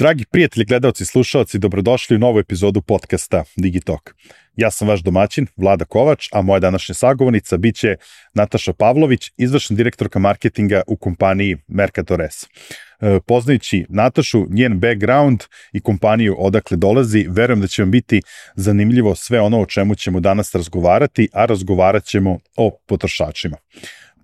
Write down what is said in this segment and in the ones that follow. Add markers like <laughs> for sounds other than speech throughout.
Dragi prijatelji, gledalci, slušalci, dobrodošli u novu epizodu podcasta Digitalk. Ja sam vaš domaćin, Vlada Kovač, a moja današnja sagovornica biće Nataša Pavlović, izvršna direktorka marketinga u kompaniji Mercator S. E, poznajući Natašu, njen background i kompaniju odakle dolazi, verujem da će vam biti zanimljivo sve ono o čemu ćemo danas razgovarati, a razgovarat ćemo o potrošačima.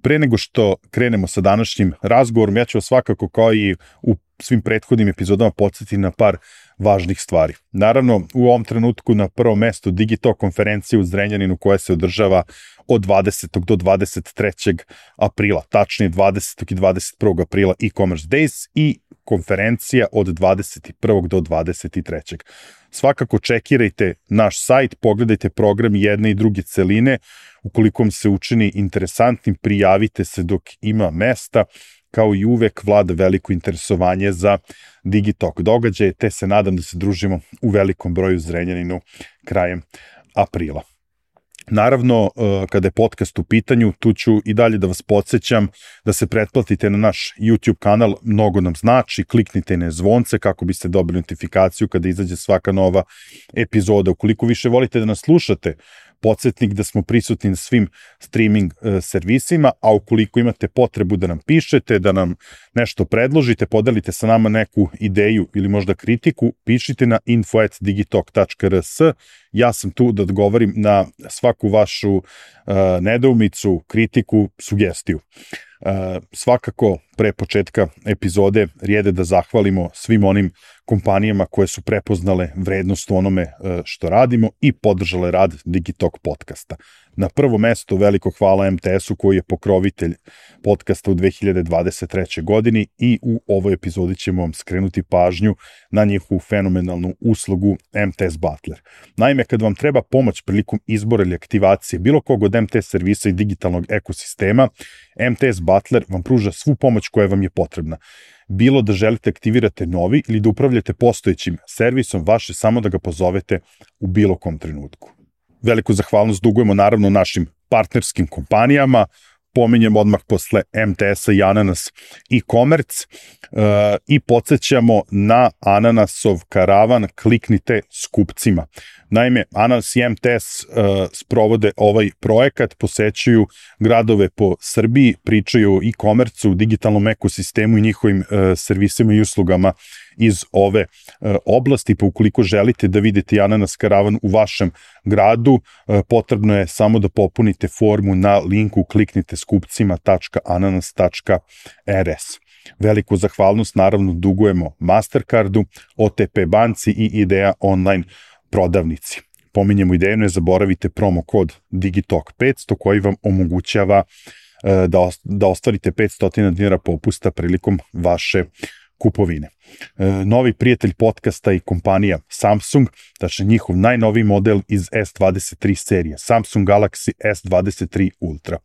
Pre nego što krenemo sa današnjim razgovorom, ja ću vas svakako kao i u svim prethodnim epizodama podsjetiti na par važnih stvari. Naravno, u ovom trenutku na prvom mestu Digito konferencija u Zrenjaninu koja se održava od 20. do 23. aprila, tačnije 20. i 21. aprila e-commerce days i konferencija od 21. do 23. Svakako čekirajte naš sajt, pogledajte program jedne i druge celine, ukoliko vam se učini interesantnim, prijavite se dok ima mesta, kao i uvek vlada veliko interesovanje za Digitalk događaje, te se nadam da se družimo u velikom broju Zrenjaninu krajem aprila. Naravno, e, kada je podcast u pitanju, tu ću i dalje da vas podsjećam da se pretplatite na naš YouTube kanal, mnogo nam znači, kliknite na zvonce kako biste dobili notifikaciju kada izađe svaka nova epizoda. Ukoliko više volite da nas slušate, podsjetnik da smo prisutni na svim streaming e, servisima, a ukoliko imate potrebu da nam pišete, da nam nešto predložite, podelite sa nama neku ideju ili možda kritiku, pišite na info.digitalk.rs. Ja sam tu da odgovorim na svaku vašu uh, nedoumicu, kritiku, sugestiju. Uh, svakako, pre početka epizode, rijede da zahvalimo svim onim kompanijama koje su prepoznale vrednost u onome uh, što radimo i podržale rad Digitalk podcasta. Na prvo mesto veliko hvala MTS-u koji je pokrovitelj podcasta u 2023. godini i u ovoj epizodi ćemo vam skrenuti pažnju na njihovu fenomenalnu uslugu MTS Butler. Naime, kad vam treba pomoć prilikom izbora ili aktivacije bilo kog od MTS servisa i digitalnog ekosistema, MTS Butler vam pruža svu pomoć koja vam je potrebna bilo da želite aktivirate novi ili da upravljate postojećim servisom, vaše samo da ga pozovete u bilo kom trenutku. Veliku zahvalnost dugujemo naravno našim partnerskim kompanijama, pominjem odmah posle MTS-a i Ananas e-commerce uh, i podsjećamo na Ananasov karavan, kliknite s kupcima. Naime, Ananas i MTS uh, sprovode ovaj projekat, posećuju gradove po Srbiji, pričaju o e-commerce-u, digitalnom ekosistemu i njihovim uh, servisima i uslugama iz ove e, oblasti, pa ukoliko želite da vidite Ananas Karavan u vašem gradu, e, potrebno je samo da popunite formu na linku kliknite skupcima.ananas.rs. Veliku zahvalnost naravno dugujemo Mastercardu, OTP banci i Idea online prodavnici. Pominjemo ideju, ne zaboravite promo kod Digitalk 500 koji vam omogućava e, da, da ostvarite 500 dinara popusta prilikom vaše kupovine. E, novi prijatelj podcasta i kompanija Samsung, znači njihov najnoviji model iz S23 serije, Samsung Galaxy S23 Ultra.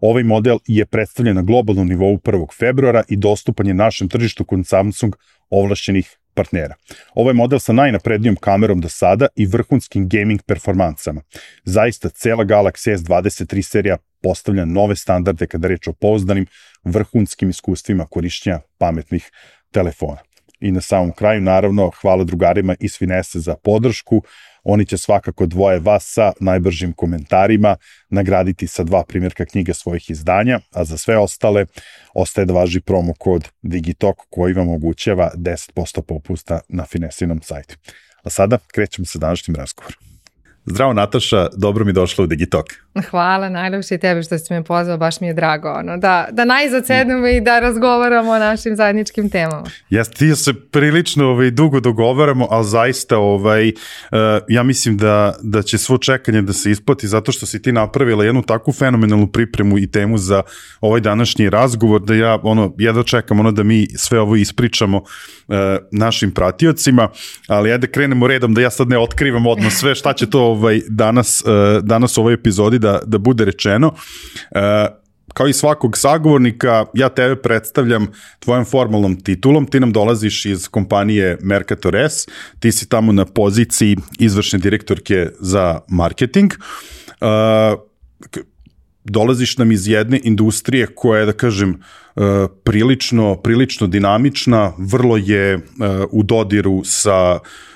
Ovaj model je predstavljen na globalnom nivou 1. februara i dostupan je našem tržištu kod Samsung ovlašćenih partnera. Ovo je model sa najnaprednijom kamerom do sada i vrhunskim gaming performansama. Zaista, cela Galaxy S23 serija postavlja nove standarde kada reč o pouzdanim vrhunskim iskustvima korišćenja pametnih telefona. I na samom kraju, naravno, hvala drugarima iz Finese za podršku. Oni će svakako dvoje vas sa najbržim komentarima nagraditi sa dva primjerka knjige svojih izdanja, a za sve ostale ostaje da važi promo kod Digitalk koji vam omogućava 10% popusta na Finesinom sajtu. A sada krećemo sa današnjim razgovorom. Zdravo Nataša, dobro mi došla u Digitalk. Hvala, najlepše tebe što si me pozvao, baš mi je drago ono, da, da najzad sednemo i da razgovaramo o našim zajedničkim temama. Jeste, ti se prilično ovaj, dugo dogovaramo, ali zaista ovaj, uh, ja mislim da, da će svo čekanje da se isplati zato što si ti napravila jednu takvu fenomenalnu pripremu i temu za ovaj današnji razgovor da ja ono, jedno čekam ono da mi sve ovo ispričamo uh, našim pratiocima, ali ajde krenemo redom da ja sad ne otkrivam odmah sve šta će to ovaj, danas, uh, danas u ovoj epizodi da, da bude rečeno. Uh, kao i svakog sagovornika, ja tebe predstavljam tvojom formalnom titulom, ti nam dolaziš iz kompanije Mercator S, ti si tamo na poziciji izvršne direktorke za marketing. Uh, dolaziš nam iz jedne industrije koja je, da kažem, prilično, prilično dinamična, vrlo je u dodiru sa E,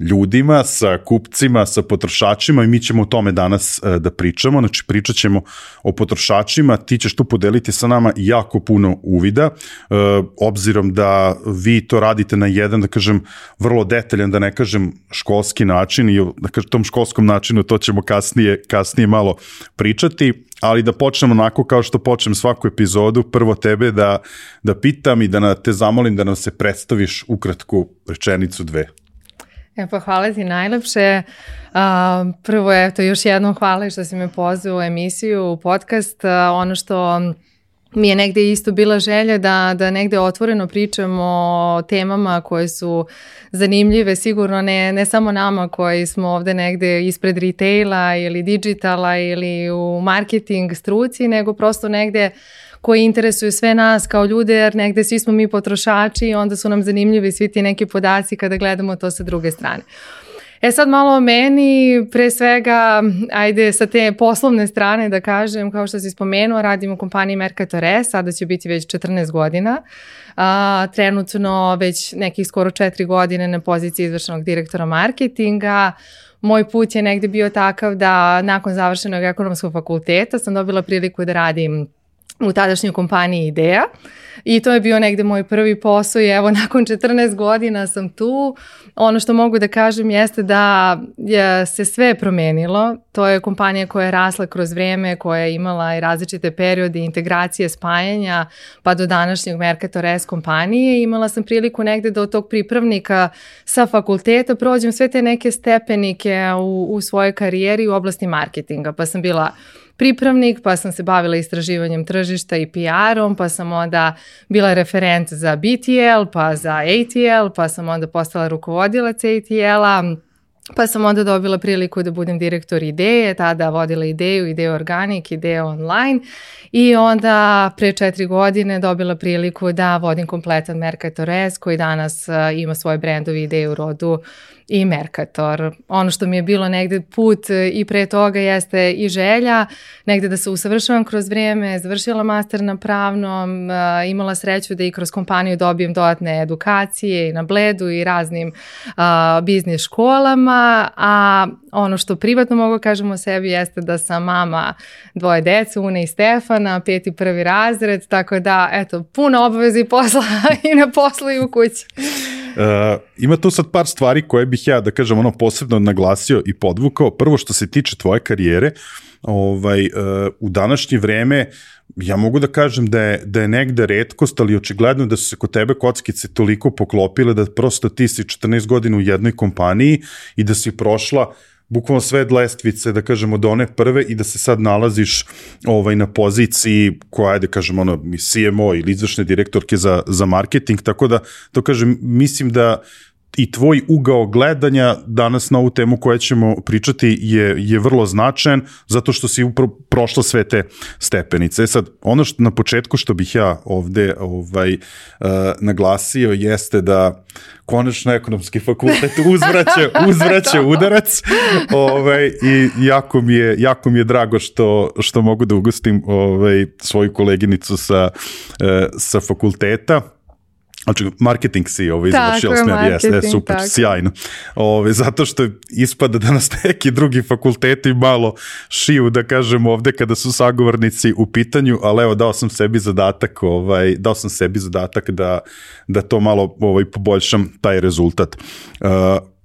ljudima, sa kupcima, sa potrošačima i mi ćemo o tome danas e, da pričamo. Znači pričat ćemo o potrošačima, ti ćeš tu podeliti sa nama jako puno uvida, e, obzirom da vi to radite na jedan, da kažem, vrlo detaljan, da ne kažem školski način i da kažem tom školskom načinu to ćemo kasnije, kasnije malo pričati ali da počnemo onako kao što počnem svaku epizodu, prvo tebe da, da pitam i da te zamolim da nam se predstaviš ukratku rečenicu dve. E pa hvala ti najlepše. Uh, prvo je to još jednom hvala što si me pozvao u emisiju, u podcast. Uh, ono što mi je negde isto bila želja da, da negde otvoreno pričamo o temama koje su zanimljive, sigurno ne, ne samo nama koji smo ovde negde ispred retaila ili digitala ili u marketing struci, nego prosto negde koji interesuju sve nas kao ljude, jer negde svi smo mi potrošači i onda su nam zanimljivi svi ti neki podaci kada gledamo to sa druge strane. E sad malo o meni, pre svega, ajde sa te poslovne strane da kažem, kao što si spomenuo, radim u kompaniji Mercator S, sada će biti već 14 godina. A, trenutno već nekih skoro 4 godine na poziciji izvršenog direktora marketinga. Moj put je negde bio takav da nakon završenog ekonomskog fakulteta sam dobila priliku da radim u tadašnjoj kompaniji Ideja i to je bio negde moj prvi posao i evo <laughs> nakon 14 godina sam tu. Ono što mogu da kažem jeste da je se sve promenilo. To je kompanija koja je rasla kroz vreme, koja je imala i različite periode integracije, spajanja, pa do današnjeg Mercator S kompanije. Imala sam priliku negde da od tog pripravnika sa fakulteta prođem sve te neke stepenike u, u svojoj karijeri u oblasti marketinga. Pa sam bila pripravnik, pa sam se bavila istraživanjem tržišta i PR-om, pa sam onda bila referent za BTL, pa za ATL, pa sam onda postala rukovodilac ATL-a, Pa sam onda dobila priliku da budem direktor ideje, tada vodila ideju, ideju organik, ideju online i onda pre četiri godine dobila priliku da vodim kompletan Mercator S koji danas uh, ima svoje brendovi ideju rodu i Mercator. Ono što mi je bilo negde put e, i pre toga jeste i želja negde da se usavršavam kroz vrijeme, završila master na pravnom, imala sreću da i kroz kompaniju dobijem dodatne edukacije i na Bledu i raznim uh, biznis školama, a ono što privatno mogu kažem o sebi jeste da sam mama dvoje dece, Una i Stefana, peti prvi razred, tako da, eto, puno obavezi posla <laughs> i na poslu i u kući. Uh, ima tu sad par stvari koje bih ja, da kažem, ono posebno naglasio i podvukao. Prvo što se tiče tvoje karijere, ovaj, uh, u današnje vreme ja mogu da kažem da je, da je negde redkost, ali očigledno da su se kod tebe kockice toliko poklopile da prosto ti si 14 godina u jednoj kompaniji i da si prošla bukvalno sve lestvice, da kažemo, od one prve i da se sad nalaziš ovaj, na poziciji koja je, da kažemo, ono, CMO ili izvršne direktorke za, za marketing, tako da, to kažem, mislim da i tvoj ugao gledanja danas na ovu temu koja ćemo pričati je, je vrlo značajan zato što si upro, prošla sve te stepenice. E sad, ono što na početku što bih ja ovde ovaj, uh, naglasio jeste da konačno ekonomski fakultet <laughs> uzvraća, uzvraća udarac ovaj, i jako mi je, jako mi je drago što, što mogu da ugostim ovaj, svoju koleginicu sa, uh, sa fakulteta Znači, marketing si ovaj završio smjer, jes, ne, super, tako. sjajno. Ove, zato što ispada da nas neki drugi fakulteti malo šiju, da kažem ovde, kada su sagovornici u pitanju, ali evo, dao sam sebi zadatak, ovaj, dao sam sebi zadatak da, da to malo ovaj, poboljšam taj rezultat. Uh,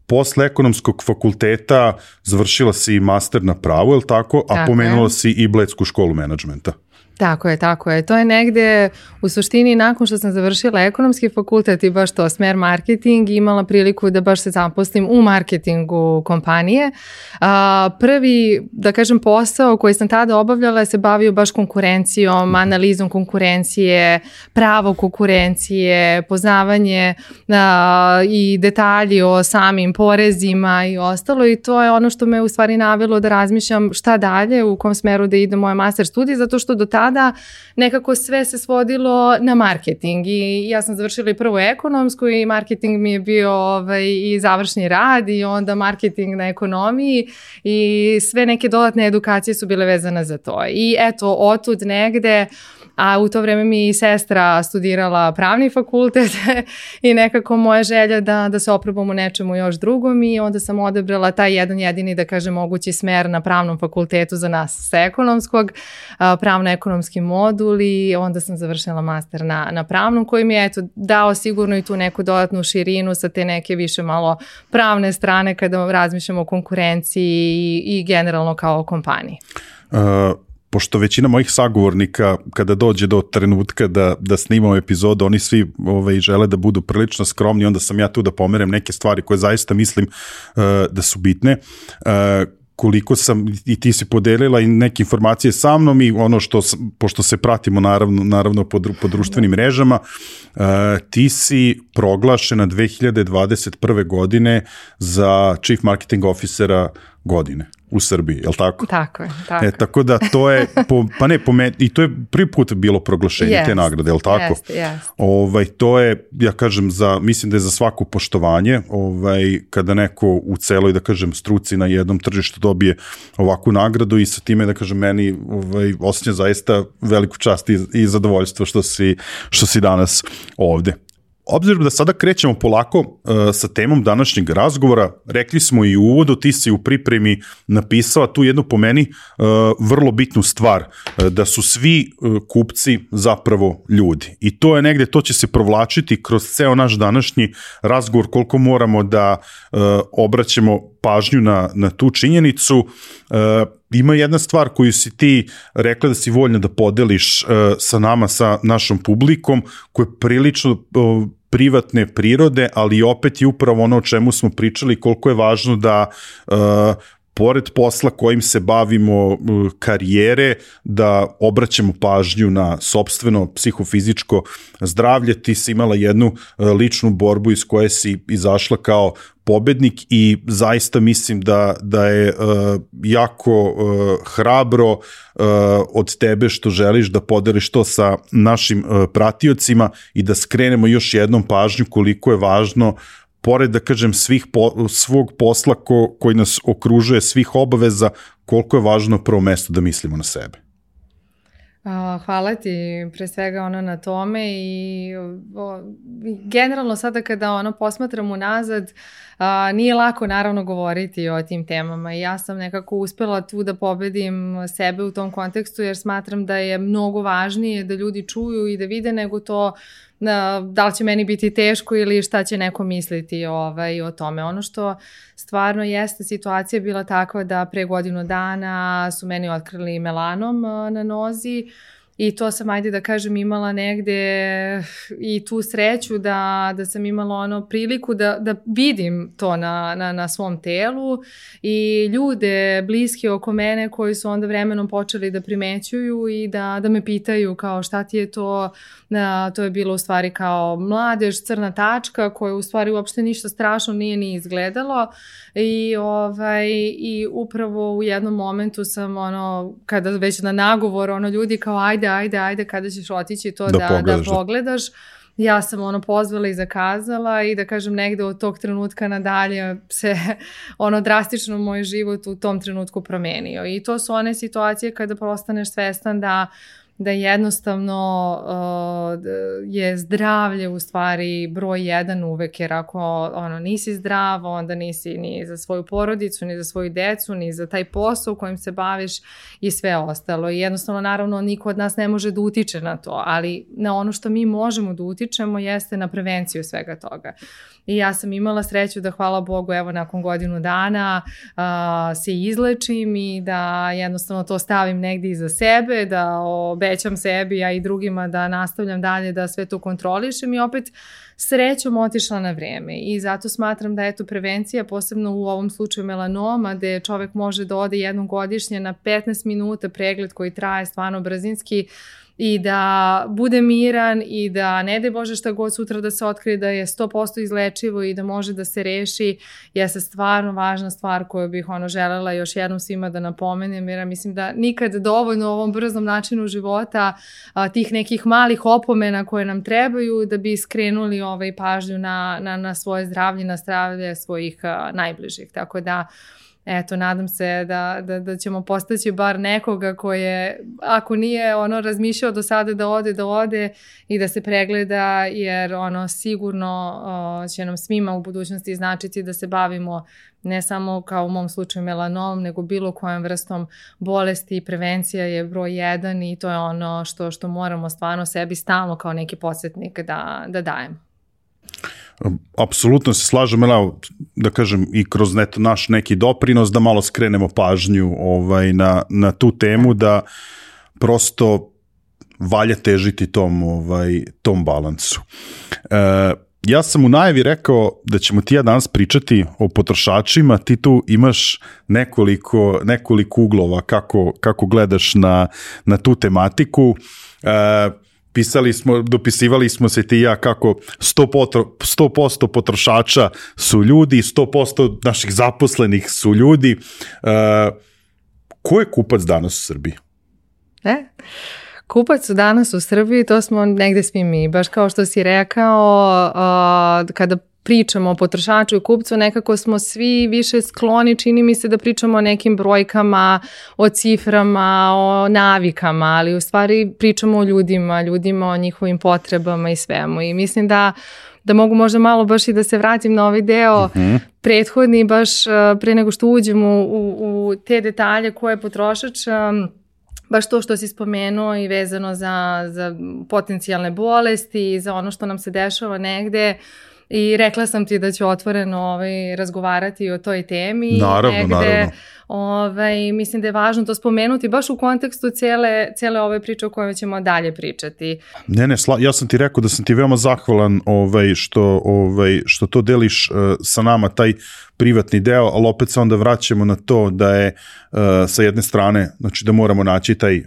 posle ekonomskog fakulteta završila si master na pravu, je li tako? A tako pomenula je. si i Bledsku školu menadžmenta. Tako je, tako je. To je negde u suštini nakon što sam završila ekonomski fakultet i baš to smer marketing imala priliku da baš se zaposlim u marketingu kompanije. A, prvi, da kažem, posao koji sam tada obavljala se bavio baš konkurencijom, mhm. analizom konkurencije, pravo konkurencije, poznavanje a, i detalji o samim porezima i ostalo i to je ono što me u stvari navelo da razmišljam šta dalje, u kom smeru da ide moja master studij, zato što do tada nekako sve se svodilo na marketing i ja sam završila i prvo ekonomsku i marketing mi je bio ovaj, i završni rad i onda marketing na ekonomiji i sve neke dodatne edukacije su bile vezane za to. I eto, otud negde a u to vreme mi sestra studirala pravni fakultet <laughs> i nekako moja želja da, da se oprobam u nečemu još drugom i onda sam odebrala taj jedan jedini, da kažem, mogući smer na pravnom fakultetu za nas sa ekonomskog, pravno-ekonomski modul i onda sam završila master na, na pravnom koji mi je eto, dao sigurno i tu neku dodatnu širinu sa te neke više malo pravne strane kada razmišljamo o konkurenciji i, i generalno kao o kompaniji. Uh pošto većina mojih sagovornika kada dođe do trenutka da, da snimamo epizodu, oni svi ovaj, žele da budu prilično skromni, onda sam ja tu da pomerem neke stvari koje zaista mislim uh, da su bitne. Uh, koliko sam i ti si podelila i neke informacije sa mnom i ono što pošto se pratimo naravno naravno po, po društvenim mrežama uh, ti si proglašena 2021. godine za chief marketing officera godine u Srbiji, je li tako? Tako je, tako. E, tako da to je, po, pa ne, po me, i to je prvi put bilo proglašenje yes, te nagrade, je li tako? Jeste, jeste. Ovaj, to je, ja kažem, za, mislim da je za svako poštovanje, ovaj, kada neko u celoj, da kažem, struci na jednom tržištu dobije ovakvu nagradu i sa time, da kažem, meni ovaj, osjeća zaista veliku čast i, i zadovoljstvo što si, što si danas ovde. Obzirom da sada krećemo polako uh, sa temom današnjeg razgovora, rekli smo i u uvodu, ti si u pripremi napisala tu jednu po meni uh, vrlo bitnu stvar, uh, da su svi uh, kupci zapravo ljudi. I to je negde, to će se provlačiti kroz ceo naš današnji razgovor, koliko moramo da uh, obraćamo pažnju na, na tu činjenicu. Uh, ima jedna stvar koju si ti rekla da si voljna da podeliš uh, sa nama, sa našom publikom, koja je prilično uh, privatne prirode, ali opet je upravo ono o čemu smo pričali, koliko je važno da uh, pored posla kojim se bavimo karijere, da obraćamo pažnju na sobstveno psihofizičko zdravlje. Ti si imala jednu ličnu borbu iz koje si izašla kao pobednik i zaista mislim da, da je uh, jako uh, hrabro uh, od tebe što želiš da podeliš to sa našim uh, pratiocima i da skrenemo još jednom pažnju koliko je važno pored da kažem svih po, svog posla ko, koji nas okružuje, svih obaveza, koliko je važno prvo mesto da mislimo na sebe. Hvala ti pre svega ono na tome i o, generalno sada kada ono posmatram unazad a, nije lako naravno govoriti o tim temama i ja sam nekako uspela tu da pobedim sebe u tom kontekstu jer smatram da je mnogo važnije da ljudi čuju i da vide nego to da li će meni biti teško ili šta će neko misliti ovaj, o tome. Ono što stvarno jeste situacija bila takva da pre godinu dana su meni otkrili melanom na nozi, I to sam, ajde da kažem, imala negde i tu sreću da, da sam imala ono priliku da, da vidim to na, na, na svom telu i ljude bliske oko mene koji su onda vremenom počeli da primećuju i da, da me pitaju kao šta ti je to, da, to je bilo u stvari kao mladež, crna tačka koja u stvari uopšte ništa strašno nije ni izgledalo. I, ovaj, i upravo u jednom momentu sam ono, kada već na nagovor ono ljudi kao ajde ajde, ajde, ajde, kada ćeš otići to da, da, pogledaš, da pogledaš. Ja sam ono pozvala i zakazala i da kažem negde od tog trenutka nadalje se <laughs> ono drastično moj život u tom trenutku promenio. I to su one situacije kada postaneš svestan da uh, da jednostavno uh, je zdravlje u stvari broj jedan uvek, jer ako ono, nisi zdrav, onda nisi ni za svoju porodicu, ni za svoju decu, ni za taj posao u kojim se baviš i sve ostalo. I jednostavno, naravno, niko od nas ne može da utiče na to, ali na ono što mi možemo da utičemo jeste na prevenciju svega toga. I ja sam imala sreću da, hvala Bogu, evo, nakon godinu dana uh, se izlečim i da jednostavno to stavim negde iza sebe, da obe obećam sebi, a i drugima da nastavljam dalje da sve to kontrolišem i opet srećom otišla na vreme. I zato smatram da eto prevencija posebno u ovom slučaju melanoma gde čovek može da ode jednom godišnje na 15 minuta pregled koji traje stvarno brzinski i da bude miran i da ne de Bože šta god sutra da se otkrije da je 100% izlečivo i da može da se reši jeste stvarno važna stvar koju bih ono želela još jednom svima da napomenem jer ja mislim da nikad dovoljno u ovom brzom načinu života a, tih nekih malih opomena koje nam trebaju da bi skrenuli ovaj pažnju na, na, na svoje zdravlje, na zdravlje svojih a, najbližih. Tako da eto, nadam se da, da, da ćemo postaći bar nekoga koje, ako nije ono razmišljao do sada da ode, da ode i da se pregleda, jer ono sigurno o, će nam svima u budućnosti značiti da se bavimo ne samo kao u mom slučaju melanom, nego bilo kojom vrstom bolesti i prevencija je broj jedan i to je ono što, što moramo stvarno sebi stalno kao neki podsjetnik da, da dajemo. Apsolutno se slažem, evo, da kažem, i kroz neto naš neki doprinos, da malo skrenemo pažnju ovaj, na, na tu temu, da prosto valja težiti tom, ovaj, tom balansu. E, ja sam u najavi rekao da ćemo ti ja danas pričati o potrošačima, ti tu imaš nekoliko, nekoliko uglova kako, kako gledaš na, na tu tematiku. E, pisali smo, dopisivali smo se ti ja kako 100%, potro, 100 potrošača su ljudi, 100% naših zaposlenih su ljudi. Uh, ko je kupac danas u Srbiji? E? Kupac danas u Srbiji, to smo negde svi mi, baš kao što si rekao, uh, kada pričamo o potrošaču i kupcu, nekako smo svi više skloni, čini mi se da pričamo o nekim brojkama, o ciframa, o navikama, ali u stvari pričamo o ljudima, ljudima o njihovim potrebama i svemu. I mislim da da mogu možda malo baš i da se vratim na ovaj deo uh mhm. -huh. prethodni, baš uh, pre nego što uđemo u, u te detalje koje je potrošač, um, baš to što si spomenuo i vezano za, za potencijalne bolesti i za ono što nam se dešava negde, uh, i rekla sam ti da ću otvoreno ovaj, razgovarati o toj temi. Naravno, negde, naravno. Ovaj, mislim da je važno to spomenuti baš u kontekstu cele, cele ove priče o kojoj ćemo dalje pričati. Ne, ne, sla, ja sam ti rekao da sam ti veoma zahvalan ovaj, što, ovaj, što to deliš uh, sa nama, taj privatni deo, ali opet se onda vraćamo na to da je uh, sa jedne strane, znači da moramo naći taj uh,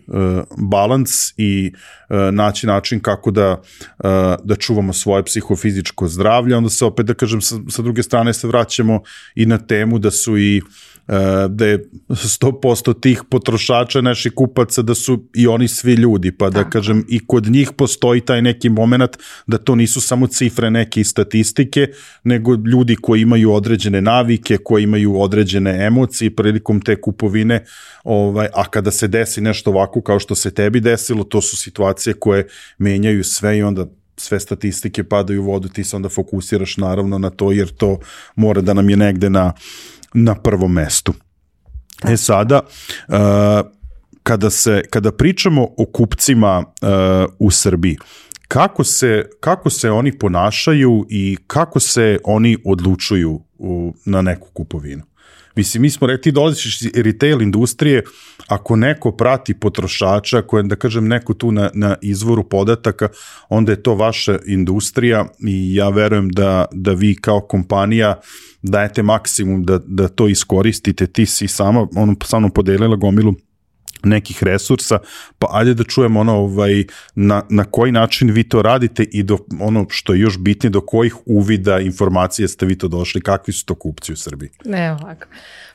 balans i uh, naći način kako da, uh, da čuvamo svoje psihofizičko zdravlje, onda se opet da kažem sa, sa druge strane se vraćamo i na temu da su i E, da je 100% tih potrošača naših kupaca da su i oni svi ljudi, pa da Tako. kažem i kod njih postoji taj neki moment da to nisu samo cifre neke statistike, nego ljudi koji imaju određene navike, koji imaju određene emocije prilikom te kupovine, ovaj, a kada se desi nešto ovako kao što se tebi desilo, to su situacije koje menjaju sve i onda sve statistike padaju u vodu, ti se onda fokusiraš naravno na to, jer to mora da nam je negde na na prvom mestu. E sada, uh, kada, se, kada pričamo o kupcima uh, u Srbiji, kako se, kako se oni ponašaju i kako se oni odlučuju u, na neku kupovinu? Mislim, mi smo rekli, dolaziš iz retail industrije, ako neko prati potrošača, ako je, da kažem, neko tu na, na izvoru podataka, onda je to vaša industrija i ja verujem da, da vi kao kompanija dajete maksimum da, da to iskoristite. Ti si sama, ono, sa mnom podelila gomilu nekih resursa, pa ajde da čujemo ono ovaj, na, na koji način vi to radite i do, ono što je još bitnije, do kojih uvida informacije ste vi to došli, kakvi su to kupci u Srbiji? Ne, ovako.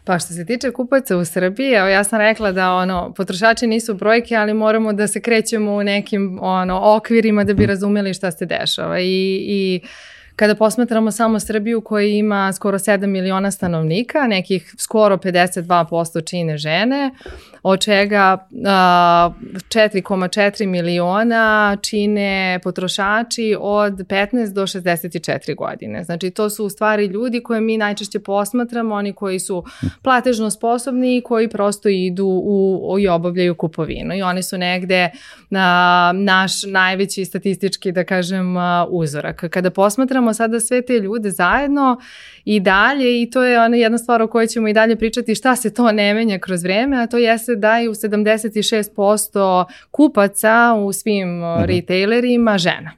Pa što se tiče kupaca u Srbiji, evo ja sam rekla da ono, potrošači nisu brojke, ali moramo da se krećemo u nekim ono, okvirima da bi mhm. razumeli šta se dešava i, i Kada posmatramo samo Srbiju koja ima skoro 7 miliona stanovnika, nekih skoro 52% čine žene, od čega 4,4 miliona čine potrošači od 15 do 64 godine. Znači to su u stvari ljudi koje mi najčešće posmatramo, oni koji su platežno sposobni i koji prosto idu u, i obavljaju kupovinu i oni su negde na, naš najveći statistički, da kažem, uzorak. Kada posmatramo imamo sada sve te ljude zajedno i dalje i to je ona jedna stvar o kojoj ćemo i dalje pričati šta se to ne menja kroz vreme, a to jeste da je u 76% kupaca u svim mm -hmm. retailerima žena.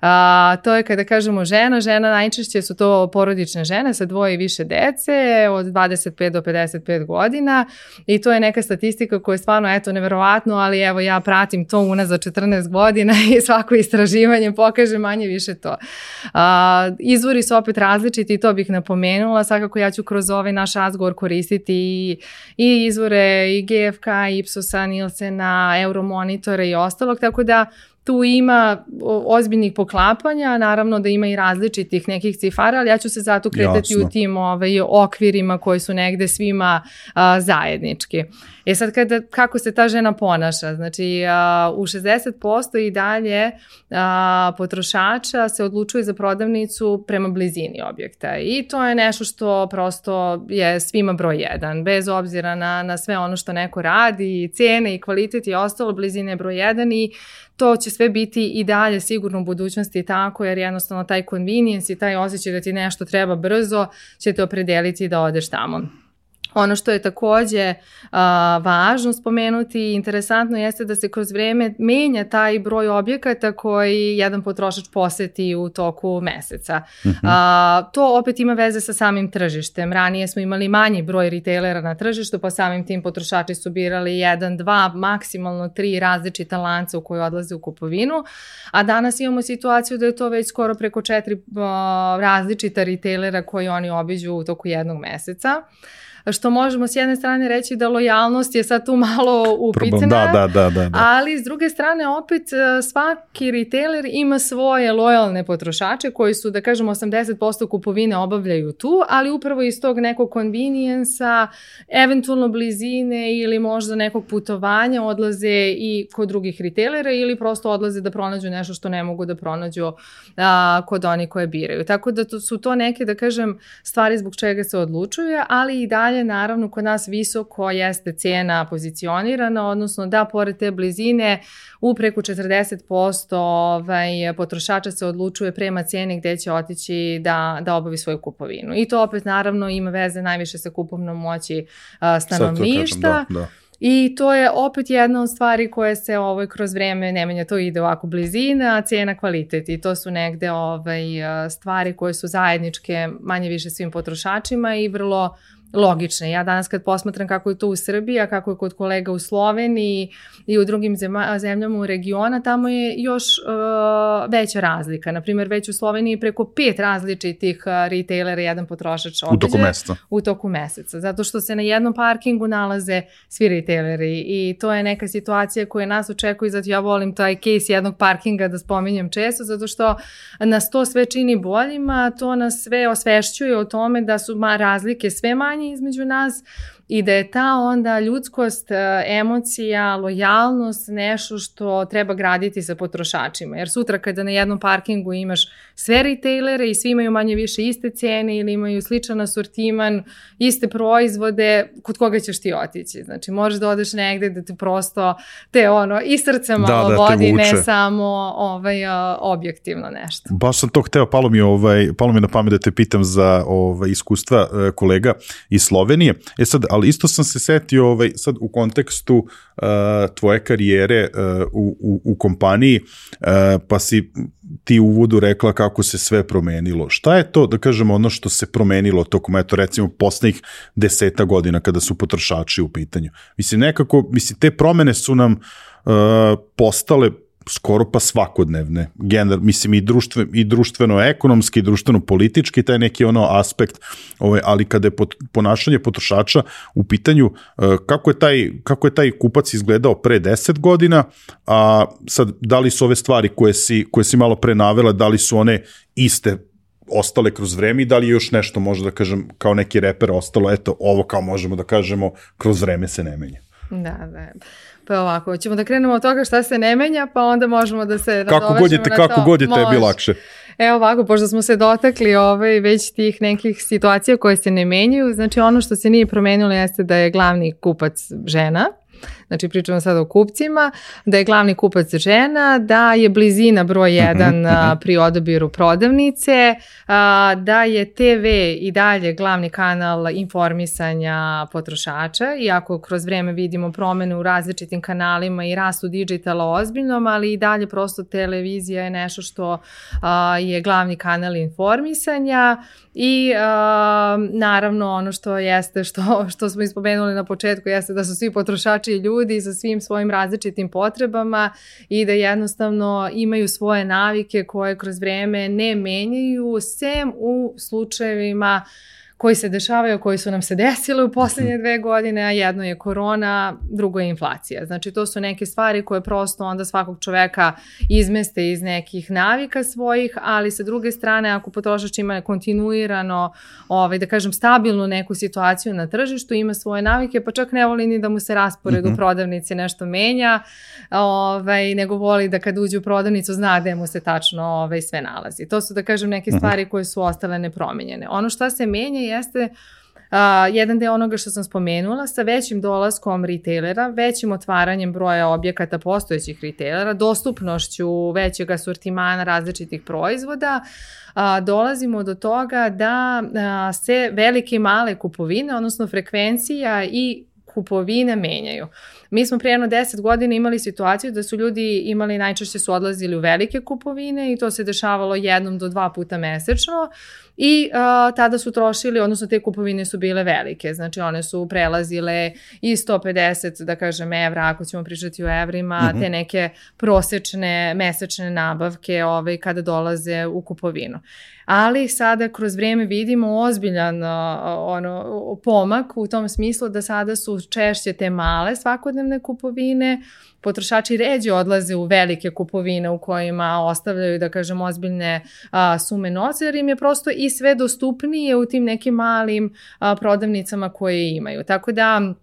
A, to je kada kažemo žena, žena najčešće su to porodične žene sa dvoje i više dece od 25 do 55 godina i to je neka statistika koja je stvarno eto neverovatno, ali evo ja pratim to una za 14 godina <laughs> i svako istraživanje pokaže manje više to. A, izvori su opet različiti i to bih napomenula, svakako ja ću kroz ovaj naš razgovor koristiti i, i izvore i GFK, Ipsosa, Nielsena, Euromonitora i ostalog, tako da tu ima ozbiljnih poklapanja, naravno da ima i različitih nekih cifara, ali ja ću se zato kretati Jasno. u tim ovaj, okvirima koji su negde svima a, zajednički. E sad kada, kako se ta žena ponaša? Znači a, u 60% i dalje a, potrošača se odlučuje za prodavnicu prema blizini objekta i to je nešto što prosto je svima broj jedan, bez obzira na, na sve ono što neko radi, i cene i kvalitet i ostalo, blizina je broj jedan i to će sve biti i dalje sigurno u budućnosti tako, jer jednostavno taj convenience i taj osjećaj da ti nešto treba brzo će te opredeliti da odeš tamo. Ono što je takođe a, važno spomenuti i interesantno jeste da se kroz vreme menja taj broj objekata koji jedan potrošač poseti u toku meseca. Mhm. -huh. a, to opet ima veze sa samim tržištem. Ranije smo imali manji broj retailera na tržištu, pa samim tim potrošači su birali jedan, dva, maksimalno tri različita lanca u koje odlaze u kupovinu, a danas imamo situaciju da je to već skoro preko četiri a, različita retailera koji oni obiđu u toku jednog meseca što možemo s jedne strane reći da lojalnost je sad tu malo upitna, da, da, da, da, da. ali s druge strane opet e, svaki retailer ima svoje lojalne potrošače koji su, da kažemo, 80% kupovine obavljaju tu, ali upravo iz tog nekog konvinijensa, eventualno blizine ili možda nekog putovanja odlaze i kod drugih retailera ili prosto odlaze da pronađu nešto što ne mogu da pronađu a, kod oni koje biraju. Tako da to su to neke, da kažem, stvari zbog čega se odlučuje, ali i dalje dalje, naravno, kod nas visoko jeste cena pozicionirana, odnosno da pored te blizine u preko 40% ovaj, potrošača se odlučuje prema ceni gde će otići da, da obavi svoju kupovinu. I to opet naravno ima veze najviše sa kupovnom moći a, stanovništa. Kažem, da, da. I to je opet jedna od stvari koje se ovaj, kroz vreme ne menja, to ide ovako blizina, a cena kvalitet i to su negde ovaj, stvari koje su zajedničke manje više svim potrošačima i vrlo logične. Ja danas kad posmatram kako je to u Srbiji, a kako je kod kolega u Sloveniji i u drugim zemljama u regiona, tamo je još uh, veća razlika. Naprimer, već u Sloveniji preko pet različitih uh, retailera jedan potrošač obiđe. U toku meseca. U toku meseca. Zato što se na jednom parkingu nalaze svi retaileri i to je neka situacija koja nas očekuje zato ja volim taj case jednog parkinga da spominjem često, zato što nas to sve čini boljima, to nas sve osvešćuje o tome da su ma razlike sve manje između nas i da je ta onda ljudskost, e, emocija, lojalnost nešto što treba graditi sa potrošačima. Jer sutra kada na jednom parkingu imaš sve retailere i svi imaju manje više iste cene ili imaju sličan asortiman, iste proizvode, kod koga ćeš ti otići? Znači, možeš da odeš negde da te prosto te ono, i srce da, malo da, da, vodi, ne samo ovaj, objektivno nešto. Baš sam to hteo, palo mi, ovaj, palo mi na pamet da te pitam za ovaj, iskustva e, kolega iz Slovenije. E sad, ali isto sam se setio ovaj, sad u kontekstu uh, tvoje karijere uh, u, u, u kompaniji, uh, pa si ti u uvodu rekla kako se sve promenilo. Šta je to, da kažemo, ono što se promenilo tokom, eto, recimo, poslednjih deseta godina kada su potrošači u pitanju? Mislim, nekako, mislim, te promene su nam uh, postale skoro pa svakodnevne, gener, mislim i, društve, i društveno ekonomski, i društveno politički, taj neki ono aspekt, ovaj, ali kada je pot, ponašanje potrošača u pitanju, e, kako je, taj, kako je taj kupac izgledao pre 10 godina, a sad da li su ove stvari koje si, koje si malo pre navela, da li su one iste ostale kroz vreme i da li je još nešto, možda da kažem, kao neki reper ostalo, eto, ovo kao možemo da kažemo, kroz vreme se ne menja. Da, da. Pa ovako, ćemo da krenemo od toga šta se ne menja, pa onda možemo da se kako god je, kako god je tebi lakše. Evo ovako, pošto smo se dotakli ovaj, već tih nekih situacija koje se ne menjaju, znači ono što se nije promenilo jeste da je glavni kupac žena, znači pričamo sad o kupcima, da je glavni kupac žena, da je blizina broj 1 uh -huh, pri odabiru prodavnice, da je TV i dalje glavni kanal informisanja potrošača, iako kroz vreme vidimo promene u različitim kanalima i rastu digitala ozbiljnom, ali i dalje prosto televizija je nešto što je glavni kanal informisanja i naravno ono što jeste, što, što smo ispomenuli na početku, jeste da su svi potrošači ljudi sa svim svojim različitim potrebama i da jednostavno imaju svoje navike koje kroz vreme ne menjaju, sem u slučajevima uh, koji se dešavaju, koji su nam se desile u poslednje dve godine, a jedno je korona, drugo je inflacija. Znači to su neke stvari koje prosto onda svakog čoveka izmeste iz nekih navika svojih, ali sa druge strane ako potrošač ima kontinuirano, ovaj, da kažem, stabilnu neku situaciju na tržištu, ima svoje navike, pa čak ne voli ni da mu se raspored mm -hmm. u prodavnici nešto menja, ovaj, nego voli da kad uđe u prodavnicu zna da mu se tačno ovaj, sve nalazi. To su, da kažem, neke mhm. stvari koje su ostale nepromenjene. Ono šta se menja jeste Uh, jedan deo onoga što sam spomenula, sa većim dolaskom retailera, većim otvaranjem broja objekata postojećih retailera, dostupnošću većeg asortimana različitih proizvoda, uh, dolazimo do toga da uh, se velike i male kupovine, odnosno frekvencija i kupovine menjaju. Mi smo prije jedno 10 godina imali situaciju da su ljudi imali, najčešće su odlazili u velike kupovine i to se dešavalo jednom do dva puta mesečno i uh, tada su trošili, odnosno te kupovine su bile velike, znači one su prelazile i 150, da kažem, evra, ako ćemo pričati o evrima, mm -hmm. te neke prosečne mesečne nabavke ovaj, kada dolaze u kupovinu. Ali sada kroz vreme vidimo ozbiljan ono, pomak u tom smislu da sada su češće te male svakodnevne kupovine, potrošači ređe odlaze u velike kupovine u kojima ostavljaju, da kažem, ozbiljne a, sume novca, jer im je prosto i sve dostupnije u tim nekim malim a, prodavnicama koje imaju. Tako da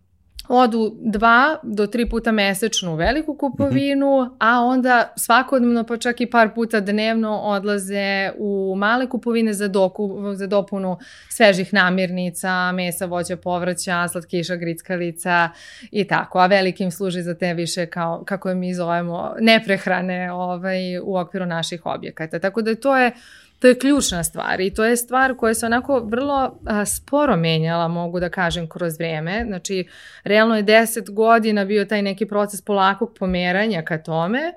odu dva do tri puta mesečno u veliku kupovinu, mm -hmm. a onda svakodnevno pa čak i par puta dnevno odlaze u male kupovine za, doku, za dopunu svežih namirnica, mesa, voća, povrća, slatkiša, grickalica i tako. A velikim služi za te više kao, kako je mi zovemo, neprehrane ovaj, u okviru naših objekata. Tako da to je To je ključna stvar i to je stvar koja se onako vrlo a, sporo menjala, mogu da kažem, kroz vreme. Znači, realno je 10 godina bio taj neki proces polakog pomeranja ka tome,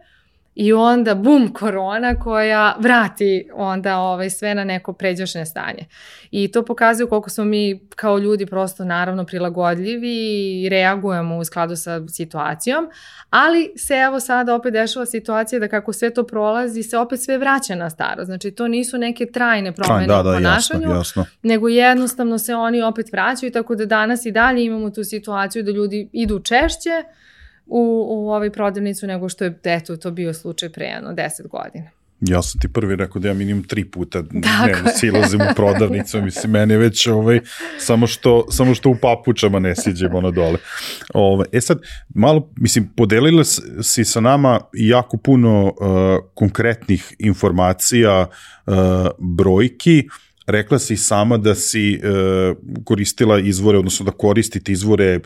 I onda, bum, korona koja vrati onda ovaj, sve na neko pređašnje stanje. I to pokazuje koliko smo mi kao ljudi prosto naravno prilagodljivi i reagujemo u skladu sa situacijom, ali se evo sada opet dešava situacija da kako sve to prolazi, se opet sve vraća na staro. Znači to nisu neke trajne promene da, da, u ponašanju, jasno, jasno. nego jednostavno se oni opet vraćaju, tako da danas i dalje imamo tu situaciju da ljudi idu češće, u, u ovaj prodavnicu nego što je eto, to bio slučaj pre jedno 10 godina. Ja sam ti prvi rekao da ja minimum tri puta ne silazim u prodavnicu, mislim, meni je već ovaj, samo, što, samo što u papučama ne siđemo ono dole. Ove, ovaj, e sad, malo, mislim, podelila si sa nama jako puno uh, konkretnih informacija, uh, brojki, uh, Rekla si sama da si e, koristila izvore, odnosno da koristite izvore e,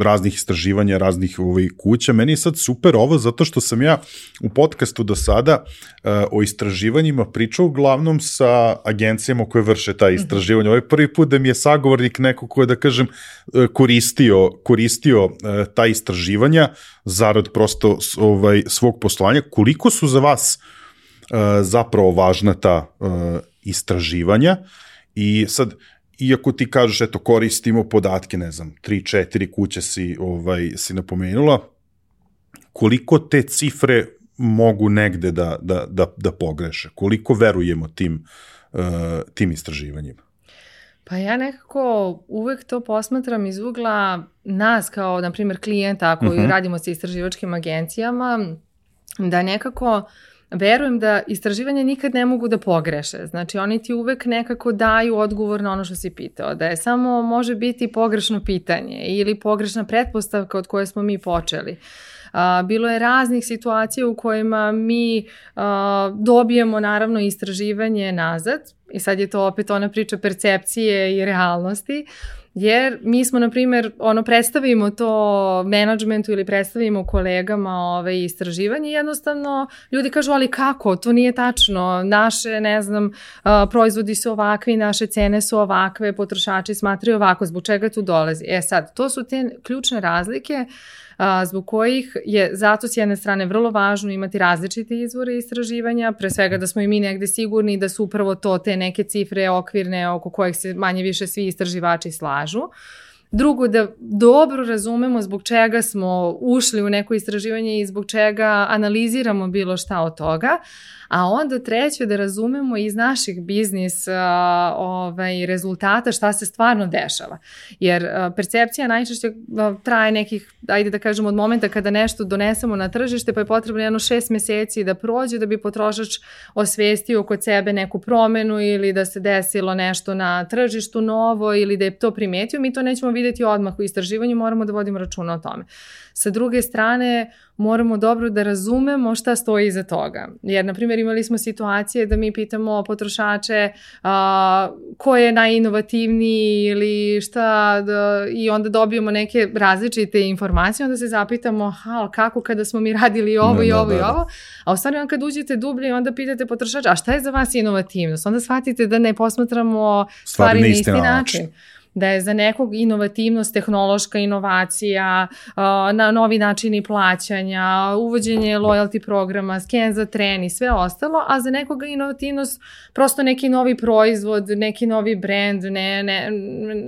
raznih istraživanja, raznih ovaj, kuća. Meni je sad super ovo zato što sam ja u podcastu do sada e, o istraživanjima pričao uglavnom sa agencijama koje vrše ta istraživanja. Ovo je prvi put da mi je sagovornik neko ko je, da kažem, e, koristio, koristio e, ta istraživanja zarad prosto ovaj, svog poslanja. Koliko su za vas e, zapravo važna ta istraživanja i sad iako ti kažeš eto koristimo podatke ne znam 3 4 kuće si ovaj si napomenula koliko te cifre mogu negde da da da da pogreše koliko verujemo tim uh, tim istraživanjima Pa ja nekako uvek to posmatram iz ugla nas kao, na primjer, klijenta koji uh mhm. -huh. radimo sa istraživačkim agencijama, da nekako uh, verujem da istraživanja nikad ne mogu da pogreše. Znači, oni ti uvek nekako daju odgovor na ono što si pitao. Da je samo može biti pogrešno pitanje ili pogrešna pretpostavka od koje smo mi počeli. A, bilo je raznih situacija u kojima mi a, dobijemo naravno istraživanje nazad i sad je to opet ona priča percepcije i realnosti Jer mi smo, na primjer, ono, predstavimo to menadžmentu ili predstavimo kolegama ove istraživanje jednostavno ljudi kažu, ali kako, to nije tačno, naše, ne znam, proizvodi su ovakvi, naše cene su ovakve, potrošači smatraju ovako, zbog čega tu dolazi. E sad, to su te ključne razlike a, zbog kojih je zato s jedne strane vrlo važno imati različite izvore istraživanja, pre svega da smo i mi negde sigurni da su upravo to te neke cifre okvirne oko kojih se manje više svi istraživači slažu. Drugo, da dobro razumemo zbog čega smo ušli u neko istraživanje i zbog čega analiziramo bilo šta od toga, a onda treće da razumemo iz naših biznis ovaj, rezultata šta se stvarno dešava. Jer percepcija najčešće traje nekih, ajde da kažemo, od momenta kada nešto donesemo na tržište, pa je potrebno jedno šest meseci da prođe da bi potrošač osvestio kod sebe neku promenu ili da se desilo nešto na tržištu novo ili da je to primetio. Mi to nećemo videti odmah u istraživanju, moramo da vodimo računa o tome. Sa druge strane, moramo dobro da razumemo šta stoji iza toga. Jer, na primjer, imali smo situacije da mi pitamo potrošače a, ko je najinovativniji ili šta da, i onda dobijemo neke različite informacije, onda se zapitamo ha, kako kada smo mi radili ovo da, i ovo da, i da. ovo, a u stvari onda kad uđete dublje onda pitate potrošača, a šta je za vas inovativnost? Onda shvatite da ne posmatramo stvari, stvari na isti način. način da je za nekog inovativnost, tehnološka inovacija, na novi načini plaćanja, uvođenje loyalty programa, scan za tren i sve ostalo, a za nekoga inovativnost prosto neki novi proizvod, neki novi brand, ne, ne,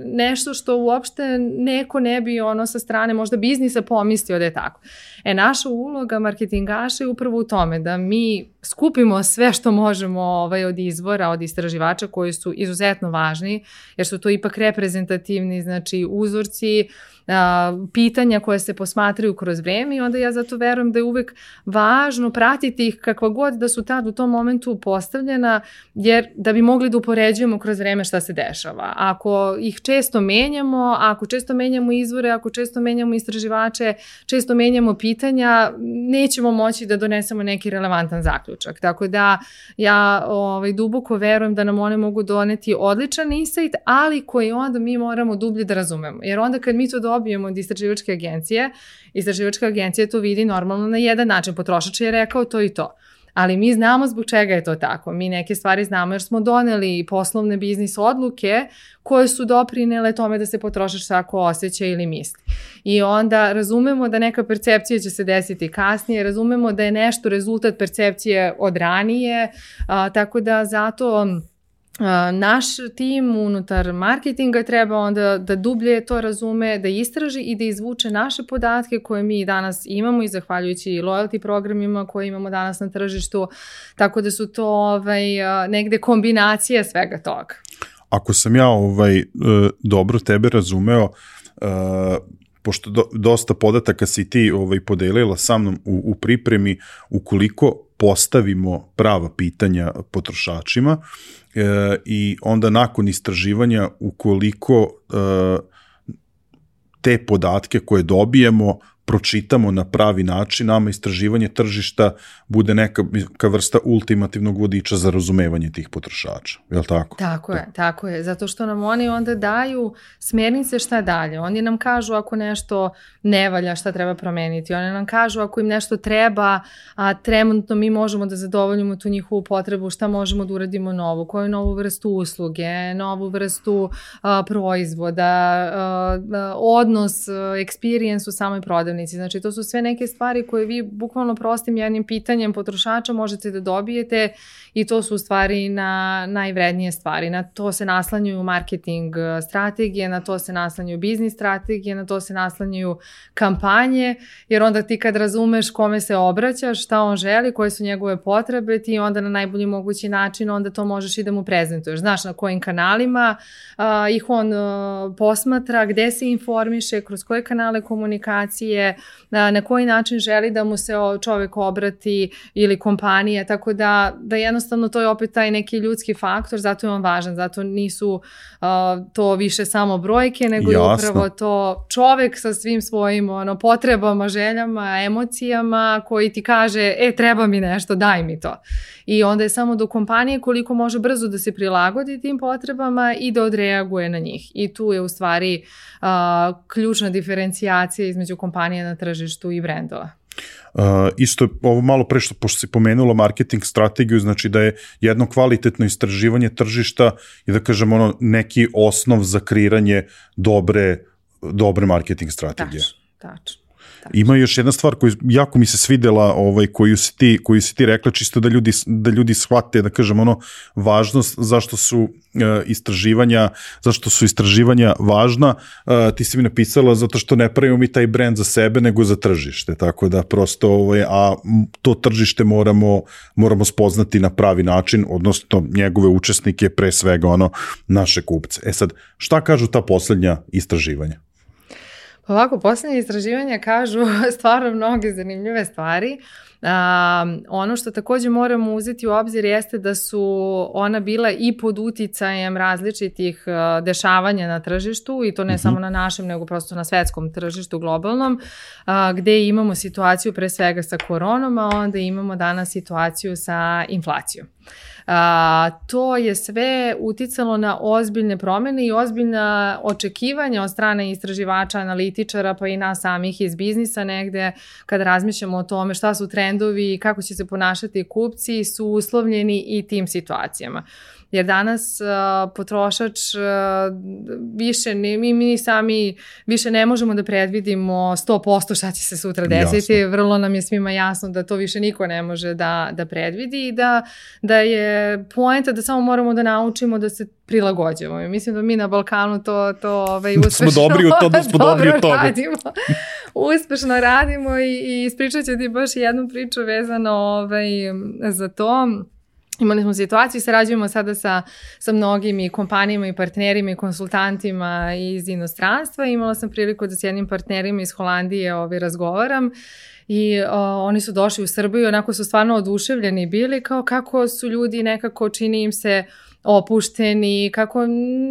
nešto što uopšte neko ne bi ono sa strane možda biznisa pomislio da je tako. E, naša uloga marketingaša je upravo u tome da mi skupimo sve što možemo ovaj, od izvora, od istraživača koji su izuzetno važni, jer su to ipak reprezentativni, znači uzorci, a, pitanja koje se posmatraju kroz vreme i onda ja zato verujem da je uvek važno pratiti ih kakva god da su tad u tom momentu postavljena, jer da bi mogli da upoređujemo kroz vreme šta se dešava. Ako ih često menjamo, ako često menjamo izvore, ako često menjamo istraživače, često menjamo pitanja, nećemo moći da donesemo neki relevantan zaključak. Tako da ja ovaj, duboko verujem da nam one mogu doneti odličan insight, ali koji onda mi moramo dublje da razumemo. Jer onda kad mi to dobijemo od istraživačke agencije, istraživačka agencija to vidi normalno na jedan način. Potrošač je rekao to i to. Ali mi znamo zbog čega je to tako. Mi neke stvari znamo jer smo doneli poslovne biznis odluke koje su doprinele tome da se potrošač tako osjeća ili misli. I onda razumemo da neka percepcija će se desiti kasnije, razumemo da je nešto rezultat percepcije od ranije, a, tako da zato naš tim unutar marketinga treba onda da dublje to razume, da istraži i da izvuče naše podatke koje mi danas imamo i zahvaljujući loyalty programima koje imamo danas na tržištu, tako da su to ovaj, negde kombinacija svega toga. Ako sam ja ovaj, e, dobro tebe razumeo, e, pošto do, dosta podataka si ti ovaj podelila sa mnom u, u pripremi, ukoliko postavimo prava pitanja potrošačima e, i onda nakon istraživanja ukoliko e, te podatke koje dobijemo pročitamo na pravi način, nama istraživanje tržišta bude neka, neka vrsta ultimativnog vodiča za razumevanje tih potrošača. Je li tako? Tako je, tako je. Zato što nam oni onda daju smernice šta dalje. Oni nam kažu ako nešto ne valja šta treba promeniti. Oni nam kažu ako im nešto treba, a trenutno mi možemo da zadovoljimo tu njihovu potrebu, šta možemo da uradimo novu, koju novu vrstu usluge, novu vrstu a, proizvoda, a, a, odnos, experience u samoj prodavnici prodavnici. Znači, to su sve neke stvari koje vi bukvalno prostim jednim pitanjem potrošača možete da dobijete i to su u stvari na najvrednije stvari. Na to se naslanjuju marketing e, strategije, na to se naslanjuju biznis strategije, na to se naslanjuju kampanje, jer onda ti kad razumeš kome se obraćaš, šta on želi, koje su njegove potrebe, ti onda na najbolji mogući način onda to možeš i da mu prezentuješ. Znaš na kojim kanalima uh, ih on uh, posmatra, gde se informiše, kroz koje kanale komunikacije, emocije, na koji način želi da mu se čovek obrati ili kompanija, tako da, da jednostavno to je opet taj neki ljudski faktor, zato je on važan, zato nisu uh, to više samo brojke, nego Jasno. je upravo to čovek sa svim svojim ono, potrebama, željama, emocijama koji ti kaže, e, treba mi nešto, daj mi to. I onda je samo do kompanije koliko može brzo da se prilagodi tim potrebama i da odreaguje na njih. I tu je u stvari uh, ključna diferencijacija između kompanije na tržištu i brendova. Uh, isto ovo malo pre što, pošto si pomenula marketing strategiju, znači da je jedno kvalitetno istraživanje tržišta i da kažem ono neki osnov za kreiranje dobre, dobre marketing strategije. Tačno, tačno. Ima još jedna stvar koju jako mi se svidela, ovaj koju si ti koju si ti rekla čisto da ljudi da ljudi shvate da kažem ono važnost zašto su e, istraživanja zašto su istraživanja važna. E, ti si mi napisala zato što ne pravimo mi taj brend za sebe nego za tržište. Tako da prosto ovaj a to tržište moramo moramo spoznati na pravi način, odnosno njegove učesnike pre svega ono naše kupce. E sad šta kažu ta poslednja istraživanja? Ovako, poslednje istraživanja kažu <laughs> stvarno mnoge zanimljive stvari. A, ono što takođe moramo uzeti u obzir jeste da su ona bila i pod uticajem različitih a, dešavanja na tržištu i to ne uh mhm. -huh. samo na našem nego prosto na svetskom tržištu globalnom a, gde imamo situaciju pre svega sa koronom, a onda imamo danas situaciju sa inflacijom. A, to je sve uticalo na ozbiljne promene i ozbiljna očekivanja od strane istraživača, analitičara, pa i nas samih iz biznisa negde, kada razmišljamo o tome šta su trendovi i kako će se ponašati kupci, su uslovljeni i tim situacijama jer danas uh, potrošač uh, više, ne, mi, mi sami više ne možemo da predvidimo 100% šta će se sutra desiti, jasno. vrlo nam je svima jasno da to više niko ne može da, da predvidi i da, da je poenta da samo moramo da naučimo da se prilagođavamo. I mislim da mi na Balkanu to, to ovaj, <laughs> uspešno, smo dobri u to, da smo <laughs> dobri u tome. radimo. uspešno radimo i, i ispričat ću ti baš jednu priču vezano ovaj, za to Imali smo situaciju i sarađujemo sada sa, sa mnogim i kompanijama i partnerima i konsultantima iz inostranstva. Imala sam priliku da s jednim partnerima iz Holandije ovaj, razgovaram i o, oni su došli u Srbiju, onako su stvarno oduševljeni bili kao kako su ljudi nekako čini im se opušteni, kako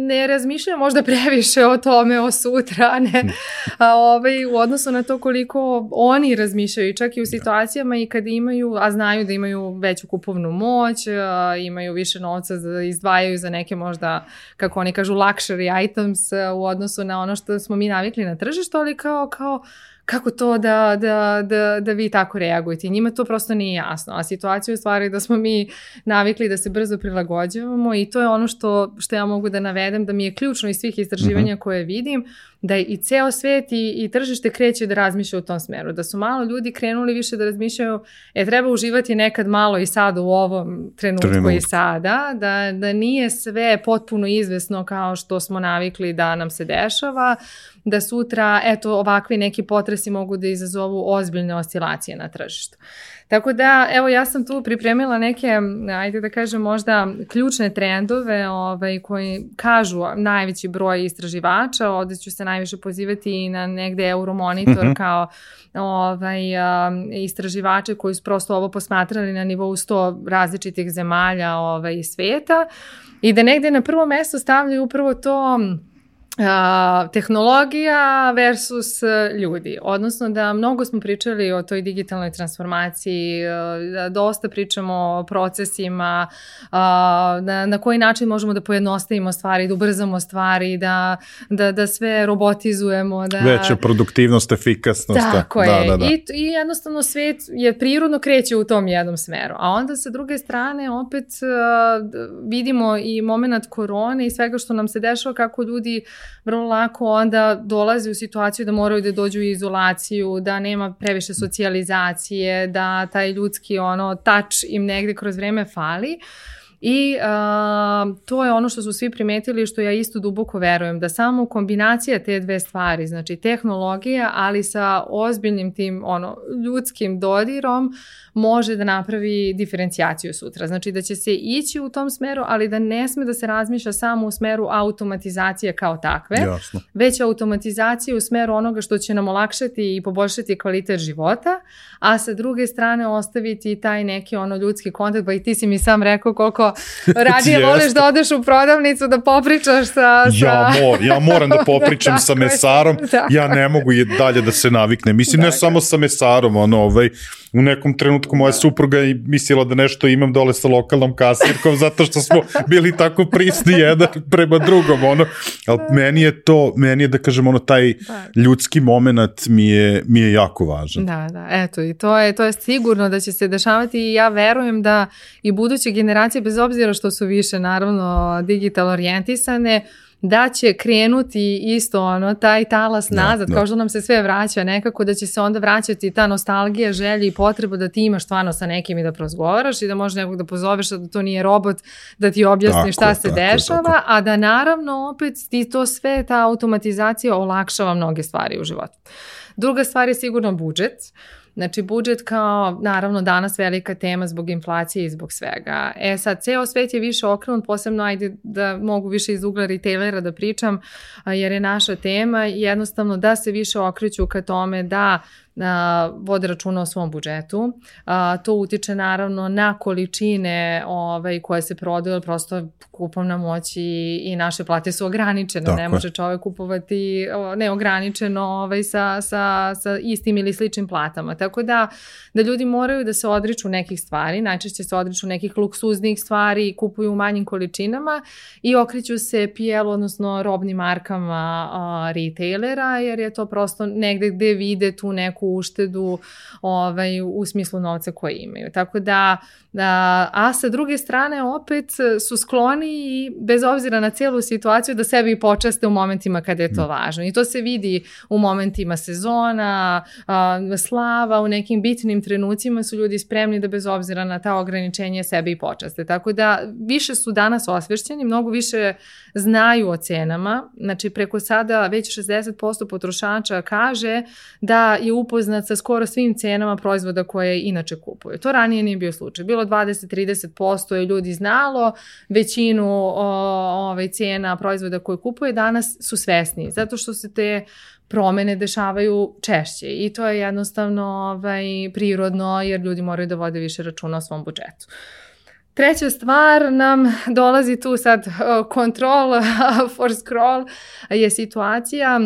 ne razmišljaju možda previše o tome, o sutra, ne, <laughs> a, ovaj, u odnosu na to koliko oni razmišljaju, čak i u da. situacijama i kad imaju, a znaju da imaju veću kupovnu moć, a, imaju više novca da izdvajaju za neke možda, kako oni kažu, luxury items a, u odnosu na ono što smo mi navikli na tržištu, ali kao, kao kako to da, da, da, da vi tako reagujete. Njima to prosto nije jasno. A situacija je u stvari da smo mi navikli da se brzo prilagođavamo i to je ono što, što ja mogu da navedem da mi je ključno iz svih istraživanja mm -hmm. koje vidim, da i ceo svet i, i tržište kreće da razmišlja u tom smeru. Da su malo ljudi krenuli više da razmišljaju, e treba uživati nekad malo i sad u ovom trenutku Trenut. i sada, da, da nije sve potpuno izvesno kao što smo navikli da nam se dešava, da sutra, eto, ovakvi neki potresi mogu da izazovu ozbiljne oscilacije na tržištu. Tako da, evo, ja sam tu pripremila neke, ajde da kažem, možda ključne trendove ovaj, koji kažu najveći broj istraživača, ovde ću se najviše pozivati i na negde Euromonitor mm -hmm. kao ovaj, istraživače koji su prosto ovo posmatrali na nivou 100 različitih zemalja ovaj, sveta i da negde na prvo mesto stavljaju upravo to a, tehnologija versus e, ljudi. Odnosno da mnogo smo pričali o toj digitalnoj transformaciji, e, da dosta pričamo o procesima, a, na, na koji način možemo da pojednostavimo stvari, da ubrzamo stvari, da, da, da sve robotizujemo. Da... Veća produktivnost, efikasnost. Da. Tako da, je. Da, da. I, I jednostavno svet je prirodno kreće u tom jednom smeru. A onda sa druge strane opet a, vidimo i moment korone i svega što nam se dešava kako ljudi vrlo lako onda dolazi u situaciju da moraju da dođu u izolaciju, da nema previše socijalizacije, da taj ljudski ono touch im negde kroz vreme fali. I uh, to je ono što su svi primetili što ja isto duboko verujem, da samo kombinacija te dve stvari, znači tehnologija, ali sa ozbiljnim tim ono, ljudskim dodirom, može da napravi diferencijaciju sutra. Znači da će se ići u tom smeru, ali da ne sme da se razmišlja samo u smeru automatizacije kao takve, Jasno. već automatizacije u smeru onoga što će nam olakšati i poboljšati kvalitet života, a sa druge strane ostaviti taj neki ono ljudski kontakt, pa i ti si mi sam rekao koliko <laughs> radije voliš da odeš u prodavnicu da popričaš sa... sa... Ja, mor, ja moram da <laughs> popričam sa mesarom, da. ja ne mogu dalje da se naviknem. Mislim, ne dakle. samo sa mesarom, ono, ovaj, u nekom trenutku moja supruga i mislila da nešto imam dole sa lokalnom kasirkom zato što smo bili tako prisni jedan prema drugom, ono, ali meni je to, meni je da kažem, ono, taj da. ljudski moment mi je, mi je jako važan. Da, da, eto, i to je, to je sigurno da će se dešavati i ja verujem da i buduće generacije, bez obzira što su više, naravno, digital orijentisane, da će krenuti isto ono, taj talas da, nazad, da. kao što nam se sve vraća nekako, da će se onda vraćati ta nostalgija, želja i potreba da ti imaš stvarno sa nekim i da prozgovaraš i da možeš nekog da pozoveš da to nije robot, da ti objasni tako, šta se tako, dešava, tako. a da naravno opet ti to sve, ta automatizacija olakšava mnoge stvari u životu. Druga stvar je sigurno budžet. Uh, Znači, budžet kao, naravno, danas velika tema zbog inflacije i zbog svega. E sad, ceo svet je više okrenut, posebno, ajde da mogu više iz ugla retailera da pričam, jer je naša tema jednostavno da se više okreću ka tome da a, vode računa o svom budžetu. A, to utiče naravno na količine ovaj, koje se prodaju, prosto kupovna moć i, i naše plate su ograničene. Tako ne može čovek kupovati neograničeno ovaj, sa, sa, sa istim ili sličnim platama. Tako da, da ljudi moraju da se odriču nekih stvari, najčešće se odriču nekih luksuznih stvari, kupuju u manjim količinama i okriću se PL, odnosno robnim markama a, retailera, jer je to prosto negde gde vide tu neku uštedu ovaj, u smislu novca koje imaju. Tako da, a, a sa druge strane opet su skloni i bez obzira na celu situaciju da sebi počaste u momentima kada je to mm. važno. I to se vidi u momentima sezona, slava, u nekim bitnim trenucima su ljudi spremni da bez obzira na ta ograničenja sebi počaste. Tako da više su danas osvešćeni, mnogo više znaju o cenama. Znači preko sada već 60% potrošača kaže da je upoznat sa skoro svim cenama proizvoda koje inače kupuju. To ranije nije bio slučaj. Bilo 20-30% je ljudi znalo većinu o, ovaj, cena proizvoda koje kupuje, danas su svesni, zato što se te promene dešavaju češće i to je jednostavno ovaj, prirodno jer ljudi moraju da vode više računa o svom budžetu. Treća stvar nam dolazi tu sad control <laughs> for scroll je situacija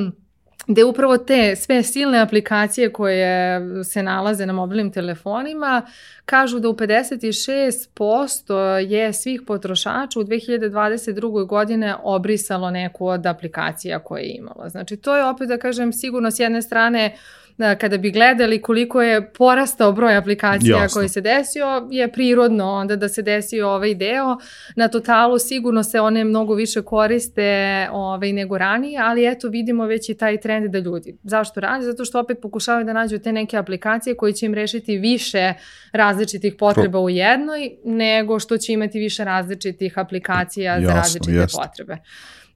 gde upravo te sve silne aplikacije koje se nalaze na mobilnim telefonima kažu da u 56% je svih potrošača u 2022. godine obrisalo neku od aplikacija koje je imalo. Znači to je opet da kažem sigurno s jedne strane uh, da, kada bi gledali koliko je porastao broj aplikacija Jasno. koji se desio, je prirodno onda da se desi ovaj deo. Na totalu sigurno se one mnogo više koriste ovaj, nego ranije, ali eto vidimo već i taj trend da ljudi. Zašto radi? Zato što opet pokušavaju da nađu te neke aplikacije koje će im rešiti više različitih potreba u jednoj, nego što će imati više različitih aplikacija Jasno, za različite jest. potrebe.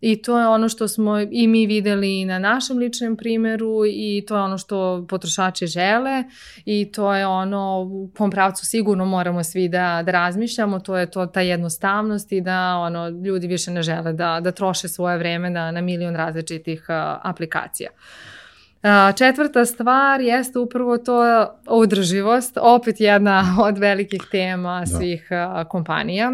I to je ono što smo i mi videli na našem ličnom primeru i to je ono što potrošači žele i to je ono u kom pravcu sigurno moramo svi da, da razmišljamo, to je to ta jednostavnost i da ono, ljudi više ne žele da, da troše svoje vreme na, na milion različitih uh, aplikacija. Uh, četvrta stvar jeste upravo to održivost, opet jedna <laughs> od velikih tema da. svih uh, kompanija.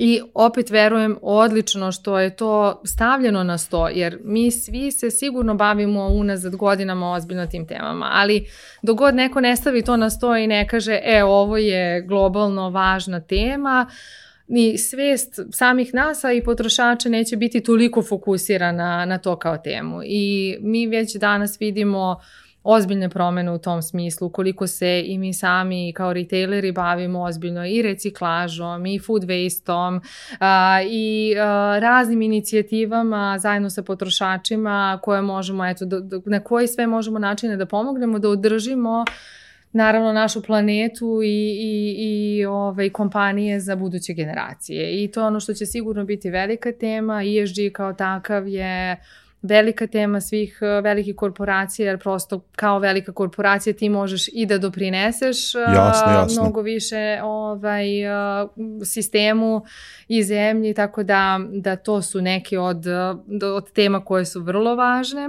I opet verujem odlično što je to stavljeno na sto, jer mi svi se sigurno bavimo unazad godinama ozbiljno tim temama, ali dogod neko ne stavi to na sto i ne kaže, e, ovo je globalno važna tema, ni svest samih nas, a i potrošača neće biti toliko fokusirana na to kao temu. I mi već danas vidimo uh, ozbiljne promene u tom smislu, koliko se i mi sami kao retaileri bavimo ozbiljno i reciklažom i food waste-om a, i a, raznim inicijativama zajedno sa potrošačima koje možemo, eto, do, do, na koji sve možemo načine da pomognemo da održimo naravno našu planetu i, i, i ovaj, kompanije za buduće generacije. I to je ono što će sigurno biti velika tema. ESG kao takav je velika tema svih uh, velikih korporacija, jer prosto kao velika korporacija ti možeš i da doprineseš uh, jasno, jasno. mnogo više ovaj, uh, sistemu i zemlji, tako da, da to su neke od, od tema koje su vrlo važne.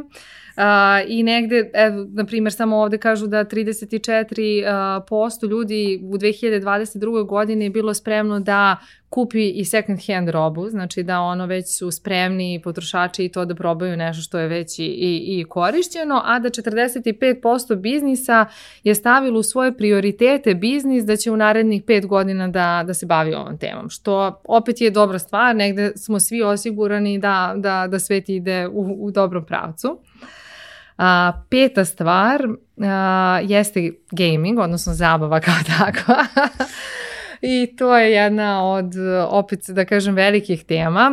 I negde, evo, na primjer, samo ovde kažu da 34% uh, posto ljudi u 2022. godini je bilo spremno da kupi i second hand robu, znači da ono već su spremni potrošači i to da probaju nešto što je već i, i, i korišćeno, a da 45% biznisa je stavilo u svoje prioritete biznis da će u narednih 5 godina da, da se bavi ovom temom, što opet je dobra stvar, negde smo svi osigurani da, da, da svet ide u, u dobrom pravcu. A, peta stvar a, jeste gaming, odnosno zabava kao takva. <laughs> I to je jedna od, opet da kažem, velikih tema.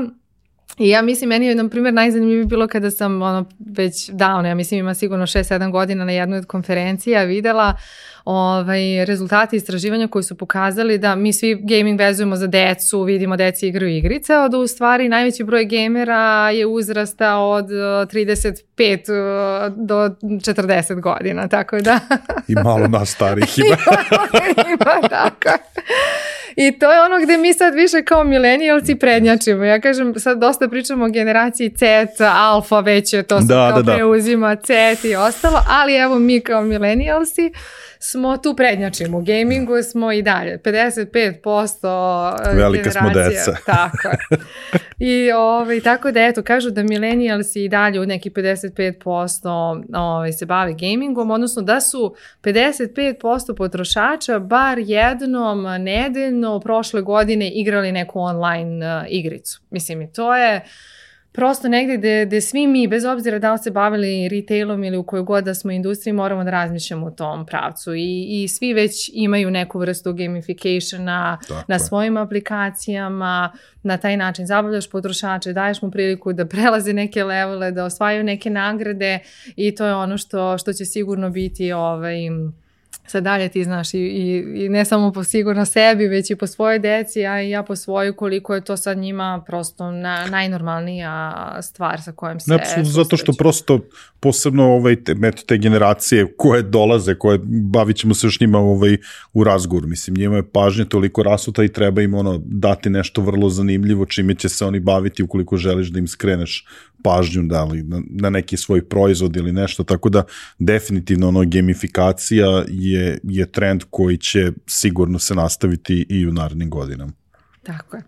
I ja mislim, meni je, na primjer, najzanimljivije bilo kada sam ono, već davno, ja mislim ima sigurno 6-7 godina na jednoj od konferencija videla ovaj, rezultati istraživanja koji su pokazali da mi svi gaming vezujemo za decu, vidimo deci igraju igrice, a da u stvari najveći broj gamera je uzrasta od 35 eh, eh, do 40 godina, tako da... I malo nas starih <laughs> ima. ima, tako. I to je ono gde mi sad više kao milenijalci prednjačimo. Ja kažem, sad dosta pričamo o generaciji Z, alfa već je to da, kao da, da. preuzima Z i ostalo, ali evo mi kao milenijalci smo tu prednjačimo. U gamingu smo i dalje. 55% Velika smo deca. <laughs> Tako je. I ovaj, tako da eto, kažu da milenijalsi i dalje u neki 55% ovaj, se bave gamingom, odnosno da su 55% potrošača bar jednom nedeljno prošle godine igrali neku online uh, igricu. Mislim, i to je prosto negde gde, gde svi mi, bez obzira da li se bavili retailom ili u kojoj god da smo industriji, moramo da razmišljamo u tom pravcu. I, i svi već imaju neku vrstu gamificationa Tako na svojim aplikacijama, na taj način zabavljaš potrošače, daješ mu priliku da <laughs> prelaze neke levele, da osvajaju neke nagrade. I to je ono što, što će sigurno biti ovaj, sad dalje ti znaš i, i, i ne samo po sigurno sebi, već i po svojoj deci, a i ja po svoju koliko je to sad njima prosto na, najnormalnija stvar sa kojom se... Ne, zato što prosto posebno ovaj, te, eto, te generacije koje dolaze, koje bavit ćemo se još njima ovaj, u razgovoru, mislim njima je pažnja toliko rasuta i treba im ono dati nešto vrlo zanimljivo čime će se oni baviti ukoliko želiš da im skreneš pažnju da li na, na neki svoj proizvod ili nešto, tako da definitivno ono gamifikacija je, je trend koji će sigurno se nastaviti i u narednim godinama. Tako je.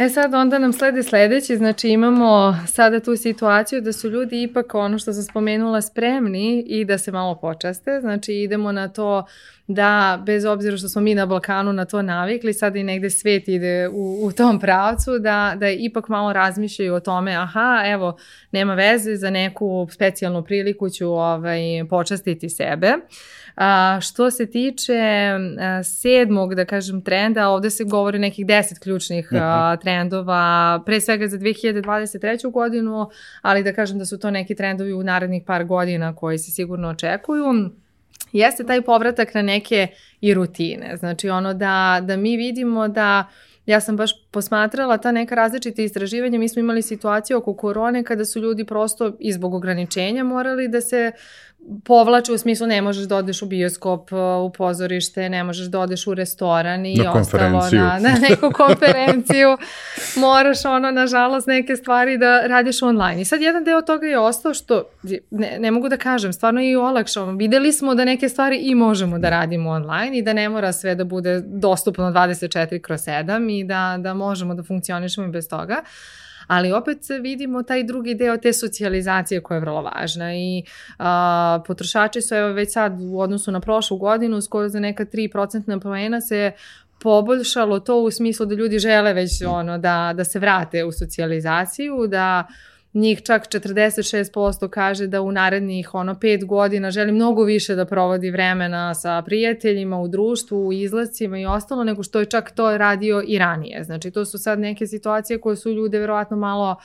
E sad onda nam slede sledeći, znači imamo sada tu situaciju da su ljudi ipak ono što sam spomenula spremni i da se malo počaste, znači idemo na to da bez obzira što smo mi na Balkanu na to navikli, sad i negde svet ide u, u tom pravcu, da, da ipak malo razmišljaju o tome, aha, evo, nema veze za neku specijalnu priliku ću ovaj, počastiti sebe. A, što se tiče a, sedmog, da kažem, trenda, ovde se govori nekih deset ključnih a, mhm. trendova, pre svega za 2023. godinu, ali da kažem da su to neki trendovi u narednih par godina koji se sigurno očekuju jeste taj povratak na neke i rutine. Znači ono da, da mi vidimo da ja sam baš posmatrala ta neka različita istraživanja, mi smo imali situaciju oko korone kada su ljudi prosto izbog ograničenja morali da se povlače u smislu ne možeš da odeš u bioskop, uh, u pozorište, ne možeš da odeš u restoran i na ostalo na, na neku <laughs> konferenciju. Moraš ono, nažalost, neke stvari da radiš online. I sad jedan deo toga je ostao što, ne, ne mogu da kažem, stvarno je i olakšao. Videli smo da neke stvari i možemo da radimo online i da ne mora sve da bude dostupno 24 kroz 7 i da, da možemo da funkcionišemo i bez toga. Uh, ali opet vidimo taj drugi deo te socijalizacije koja je vrlo važna i a, potrošači su evo već sad u odnosu na prošlu godinu skoro za neka 3% poena se poboljšalo to u smislu da ljudi žele već ono da, da se vrate u socijalizaciju, da uh, njih čak 46% kaže da u narednih ono 5 godina želi mnogo više da provodi vremena sa prijateljima u društvu, u izlazcima i ostalo nego što je čak to radio i ranije. Znači to su sad neke situacije koje su ljude verovatno malo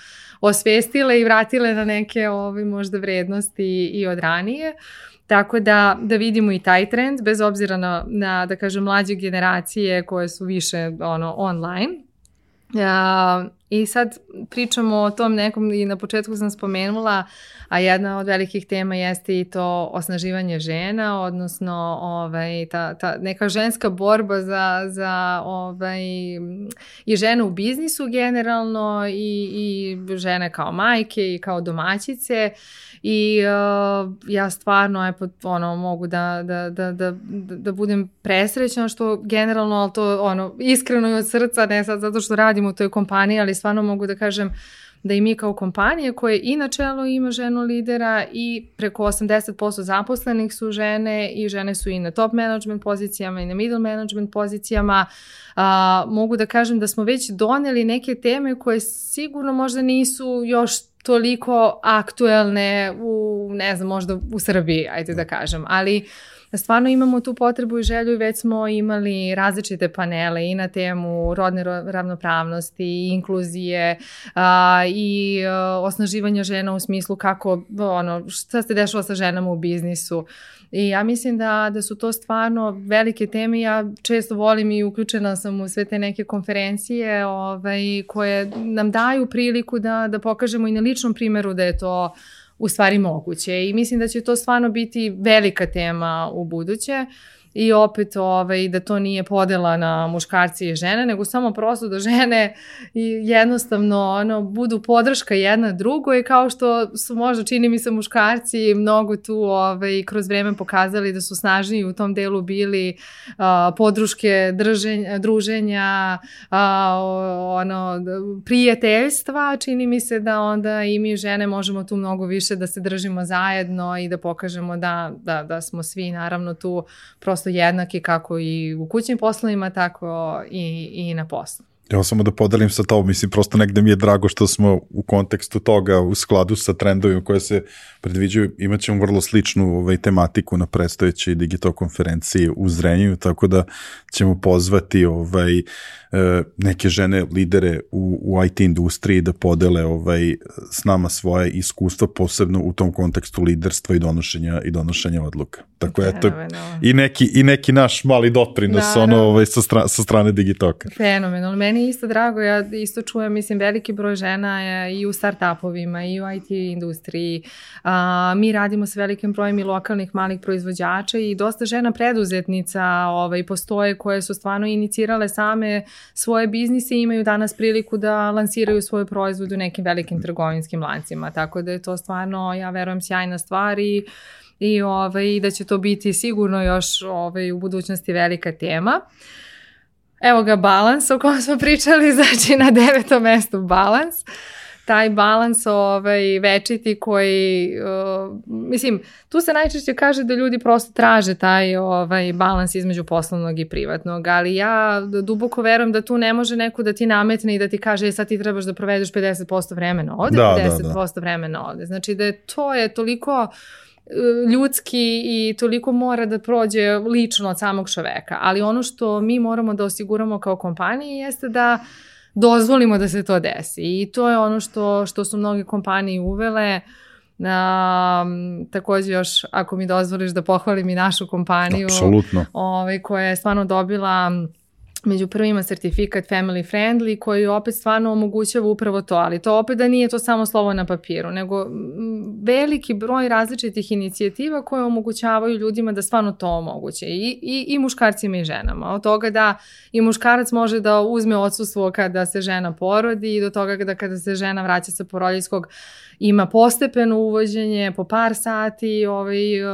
osvestile i vratile na neke ovi možda vrednosti i od ranije. Tako da, da vidimo i taj trend, bez obzira na, na da kažem, mlađe generacije koje su više ono, online. Uh, I sad pričamo o tom nekom, i na početku sam spomenula, a jedna od velikih tema jeste i to osnaživanje žena, odnosno ovaj, ta, ta neka ženska borba za, za ovaj, i žene u biznisu generalno i, i žene kao majke i kao domaćice i uh, ja stvarno epo, ono, mogu da, da, da, da, da budem presrećna što generalno, ali to ono, iskreno i od srca, ne sad zato što radim u toj kompaniji, ali stvarno mogu da kažem da i mi kao kompanije koje i na čelu ima ženu lidera i preko 80% zaposlenih su žene i žene su i na top management pozicijama i na middle management pozicijama. A, mogu da kažem da smo već doneli neke teme koje sigurno možda nisu još toliko aktuelne u, ne znam, možda u Srbiji, ajde da kažem, ali uh, stvarno imamo tu potrebu i želju i već smo imali različite panele i na temu rodne ravnopravnosti inkluzije a, i a, osnaživanja žena u smislu kako, ono, šta se dešava sa ženama u biznisu. I ja mislim da, da su to stvarno velike teme. Ja često volim i uključena sam u sve te neke konferencije ovaj, koje nam daju priliku da, da pokažemo i na ličnom primeru da je to u stvari moguće i mislim da će to stvarno biti velika tema u buduće i opet ovaj, da to nije podela na muškarci i žene, nego samo prosto da žene jednostavno ono, budu podrška jedna drugoj, kao što su možda čini mi se muškarci mnogo tu ovaj, kroz vreme pokazali da su snažniji u tom delu bili a, podruške drženja, druženja, a, ono, prijateljstva, čini mi se da onda i mi žene možemo tu mnogo više da se držimo zajedno i da pokažemo da, da, da smo svi naravno tu prosto prosto jednaki kako i u kućnim poslovima, tako i, i na poslu. Evo samo da podelim sa to, mislim prosto negde mi je drago što smo u kontekstu toga u skladu sa trendovima koje se predviđaju, imat ćemo vrlo sličnu ovaj, tematiku na predstojećoj digital konferenciji u Zrenju, tako da ćemo pozvati ovaj, E, neke žene lidere u, u IT industriji da podele ovaj s nama svoje iskustva posebno u tom kontekstu liderstva i donošenja i donošenja odluka. Tako to i neki i neki naš mali doprinos da, ono ovaj sa strane sa strane Digitoka. Fenomenalno. Meni je isto drago, ja isto čujem mislim veliki broj žena je i u startupovima i u IT industriji. A, mi radimo sa velikim brojem i lokalnih malih proizvođača i dosta žena preduzetnica ovaj postoje koje su stvarno inicirale same svoje biznise i imaju danas priliku da lansiraju svoje proizvode u nekim velikim trgovinskim lancima. Tako da je to stvarno, ja verujem, sjajna stvar i i ovaj, da će to biti sigurno još ovaj, u budućnosti velika tema. Evo ga balans o kojem smo pričali, <laughs> znači na devetom mestu balans. Taj balans ovaj, večiti koji, uh, mislim, tu se najčešće kaže da ljudi prosto traže taj ovaj, balans između poslovnog i privatnog, ali ja duboko verujem da tu ne može neko da ti nametne i da ti kaže e, sad ti trebaš da provedeš 50% vremena ovde, da, 50% da, da. vremena ovde. Znači da je to je toliko uh, ljudski i toliko mora da prođe lično od samog čoveka. Ali ono što mi moramo da osiguramo kao kompanije jeste da dozvolimo da se to desi. I to je ono što, što su mnoge kompanije uvele. Um, takođe još, ako mi dozvoliš da pohvalim i našu kompaniju, Apsolutno. Ovaj, koja je stvarno dobila među prvima sertifikat family friendly koji opet stvarno omogućava upravo to, ali to opet da nije to samo slovo na papiru, nego veliki broj različitih inicijativa koje omogućavaju ljudima da stvarno to omoguće i, i, i muškarcima i ženama. Od toga da i muškarac može da uzme odsustvo kada se žena porodi i do toga da kada se žena vraća sa porodiljskog ima postepeno uvođenje po par sati ovaj, uh,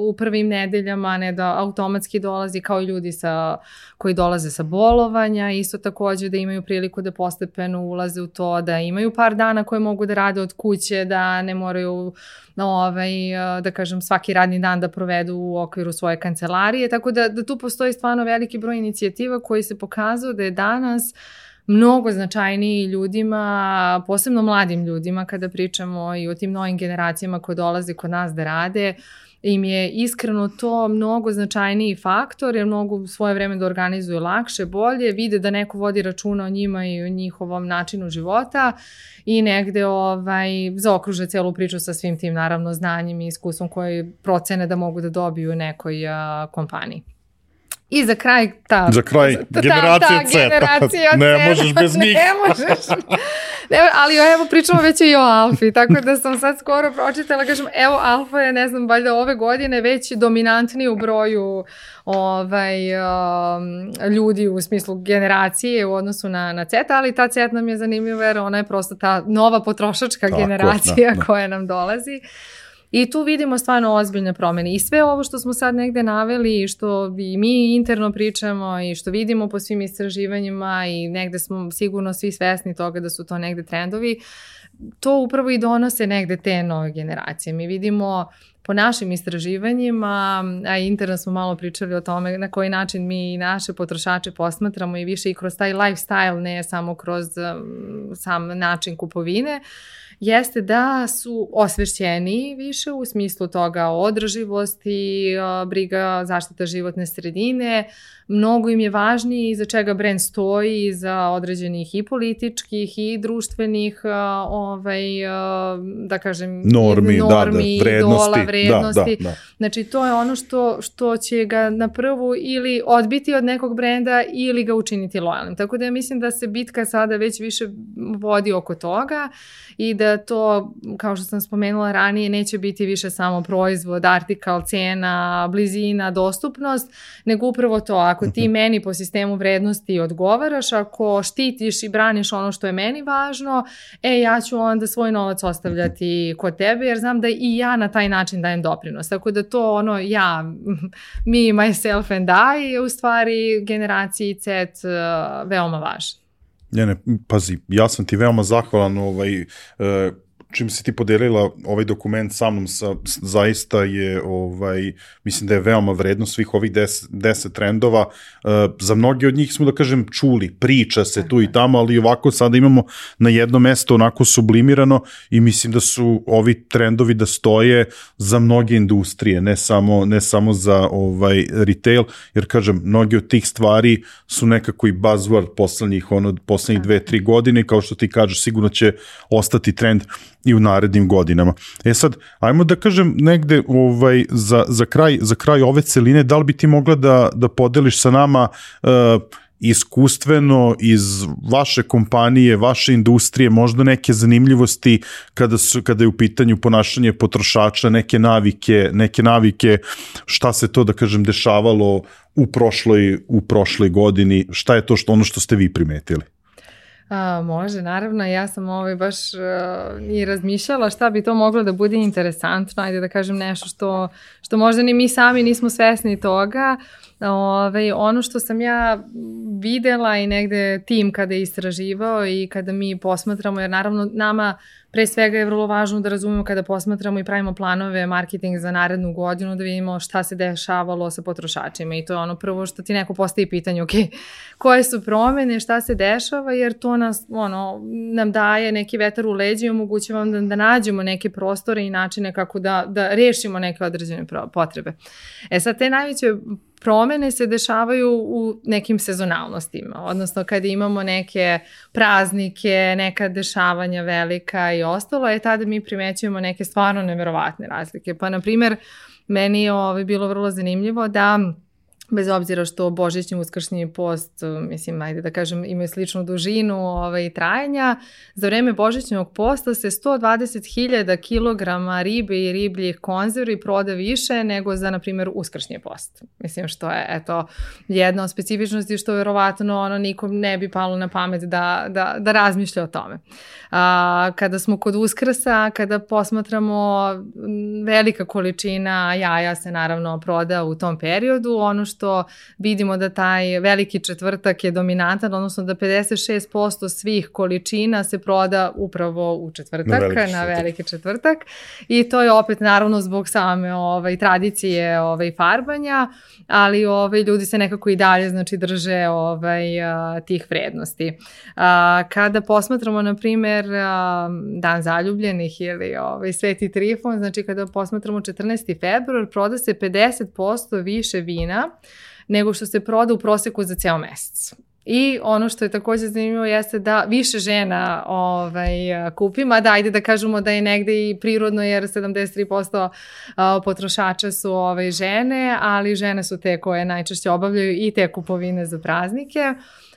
u prvim nedeljama, ne da automatski dolazi kao i ljudi sa, koji dolaze sa bolovanja, isto takođe da imaju priliku da postepeno ulaze u to, da imaju par dana koje mogu da rade od kuće, da ne moraju ovaj, uh, da kažem svaki radni dan da provedu u okviru svoje kancelarije, tako da, da tu postoji stvarno veliki broj inicijativa koji se pokazuju da je danas uh, mnogo značajniji ljudima, posebno mladim ljudima kada pričamo i o tim novim generacijama koje dolaze kod nas da rade, im je iskreno to mnogo značajniji faktor, jer mogu svoje vreme da organizuju lakše, bolje, vide da neko vodi računa o njima i o njihovom načinu života i negde ovaj, zaokruže celu priču sa svim tim naravno znanjem i iskustvom koje procene da mogu da dobiju u nekoj a, kompaniji. I za kraj ta... Za kraj ta, generacija ta, ta generacija ne možeš bez <laughs> njih. Ne možeš. Ne, ali evo pričamo već i o Alfi, tako da sam sad skoro pročitala, kažem, evo Alfa je, ne znam, valjda ove godine već dominantni u broju ovaj, um, ljudi u smislu generacije u odnosu na, na CETA, ali ta CETA nam je zanimljiva jer ona je prosto ta nova potrošačka tako, generacija da, da. koja nam dolazi. I tu vidimo stvarno ozbiljne promene. I sve ovo što smo sad negde naveli i što i mi interno pričamo i što vidimo po svim istraživanjima i negde smo sigurno svi svesni toga da su to negde trendovi, to upravo i donose negde te nove generacije. Mi vidimo po našim istraživanjima, a interno smo malo pričali o tome na koji način mi naše potrošače posmatramo i više i kroz taj lifestyle, ne samo kroz um, sam način kupovine, uh, jeste da su osvešćeni više u smislu toga održivosti, briga zaštita životne sredine, mnogo im je važnije za čega brend stoji, za određenih i političkih i društvenih ovaj, da kažem, normi, normi da, da, vrednosti. Dola, vrednosti. Da, da, da. Znači to je ono što, što će ga na prvu ili odbiti od nekog brenda ili ga učiniti lojalnim. Tako da ja mislim da se bitka sada već više vodi oko toga i da to, kao što sam spomenula ranije, neće biti više samo proizvod, artikal, cena, blizina, dostupnost, nego upravo to, ako ti mhm. meni po sistemu vrednosti odgovaraš, ako štitiš i braniš ono što je meni važno, e, ja ću onda svoj novac ostavljati kod tebe, jer znam da i ja na taj način dajem doprinos. Tako da to ono, ja, <laughs> me, myself and I, je u stvari generaciji CET uh, veoma važno. Ne, ne, pazi, ja sam ti veoma zahvalan ovaj, uh, čim si ti podelila ovaj dokument sa mnom, sa, zaista je, ovaj, mislim da je veoma vredno svih ovih 10, 10 trendova. Uh, za mnogi od njih smo, da kažem, čuli, priča se tu i tamo, ali ovako sada imamo na jedno mesto onako sublimirano i mislim da su ovi trendovi da stoje za mnoge industrije, ne samo, ne samo za ovaj retail, jer kažem, mnogi od tih stvari su nekako i buzzword poslednjih, ono, poslednjih dve, tri godine, kao što ti kažeš, sigurno će ostati trend i u narednim godinama. E sad, ajmo da kažem negde ovaj, za, za, kraj, za kraj ove celine, da li bi ti mogla da, da podeliš sa nama uh, iskustveno iz vaše kompanije, vaše industrije, možda neke zanimljivosti kada su kada je u pitanju ponašanje potrošača, neke navike, neke navike šta se to da kažem dešavalo u prošloj u prošloj godini, šta je to što ono što ste vi primetili? A, može, naravno, ja sam ovaj baš uh, i razmišljala šta bi to moglo da bude interesantno, ajde da kažem nešto što, što možda ni mi sami nismo svesni toga. Ove, ovaj, ono što sam ja videla i negde tim kada je istraživao i kada mi posmatramo, jer naravno nama pre svega je vrlo važno da razumemo kada posmatramo i pravimo planove marketing za narednu godinu, da vidimo šta se dešavalo sa potrošačima i to je ono prvo što ti neko postavi pitanje, ok, koje su promene, šta se dešava, jer to nas, ono, nam daje neki vetar u leđi i omogućava da, da nađemo neke prostore i načine kako da, da rešimo neke određene potrebe. E sad, te najveće promene se dešavaju u nekim sezonalnostima, odnosno kada imamo neke praznike, neka dešavanja velika i ostalo, je tada mi primećujemo neke stvarno neverovatne razlike. Pa, na primer, meni je ovo bilo vrlo zanimljivo da bez obzira što božićni uskršnji post, mislim, ajde da kažem, imaju sličnu dužinu ovaj, trajanja, za vreme božićnog posta se 120.000 kg ribe i ribljih konzervi proda više nego za, na primjer, uskršnji post. Mislim, što je, eto, jedna od specifičnosti što verovatno ono nikom ne bi palo na pamet da, da, da razmišlja o tome. A, kada smo kod uskrsa, kada posmatramo velika količina jaja se naravno proda u tom periodu, ono što što vidimo da taj veliki četvrtak je dominantan, odnosno da 56% svih količina se proda upravo u četvrtak, na veliki, na veliki četvrtak. I to je opet naravno zbog same ovaj, tradicije ovaj, farbanja, ali ovaj, ljudi se nekako i dalje znači, drže ovaj, tih vrednosti. A, kada posmatramo, na primer, Dan zaljubljenih ili ovaj, Sveti Trifon, znači kada posmatramo 14. februar, proda se 50% više vina nego što se proda u proseku za ceo mesec. I ono što je takođe zanimljivo jeste da više žena ovaj, kupi, mada ajde da kažemo da je negde i prirodno jer 73% potrošača su ovaj, žene, ali žene su te koje najčešće obavljaju i te kupovine za praznike.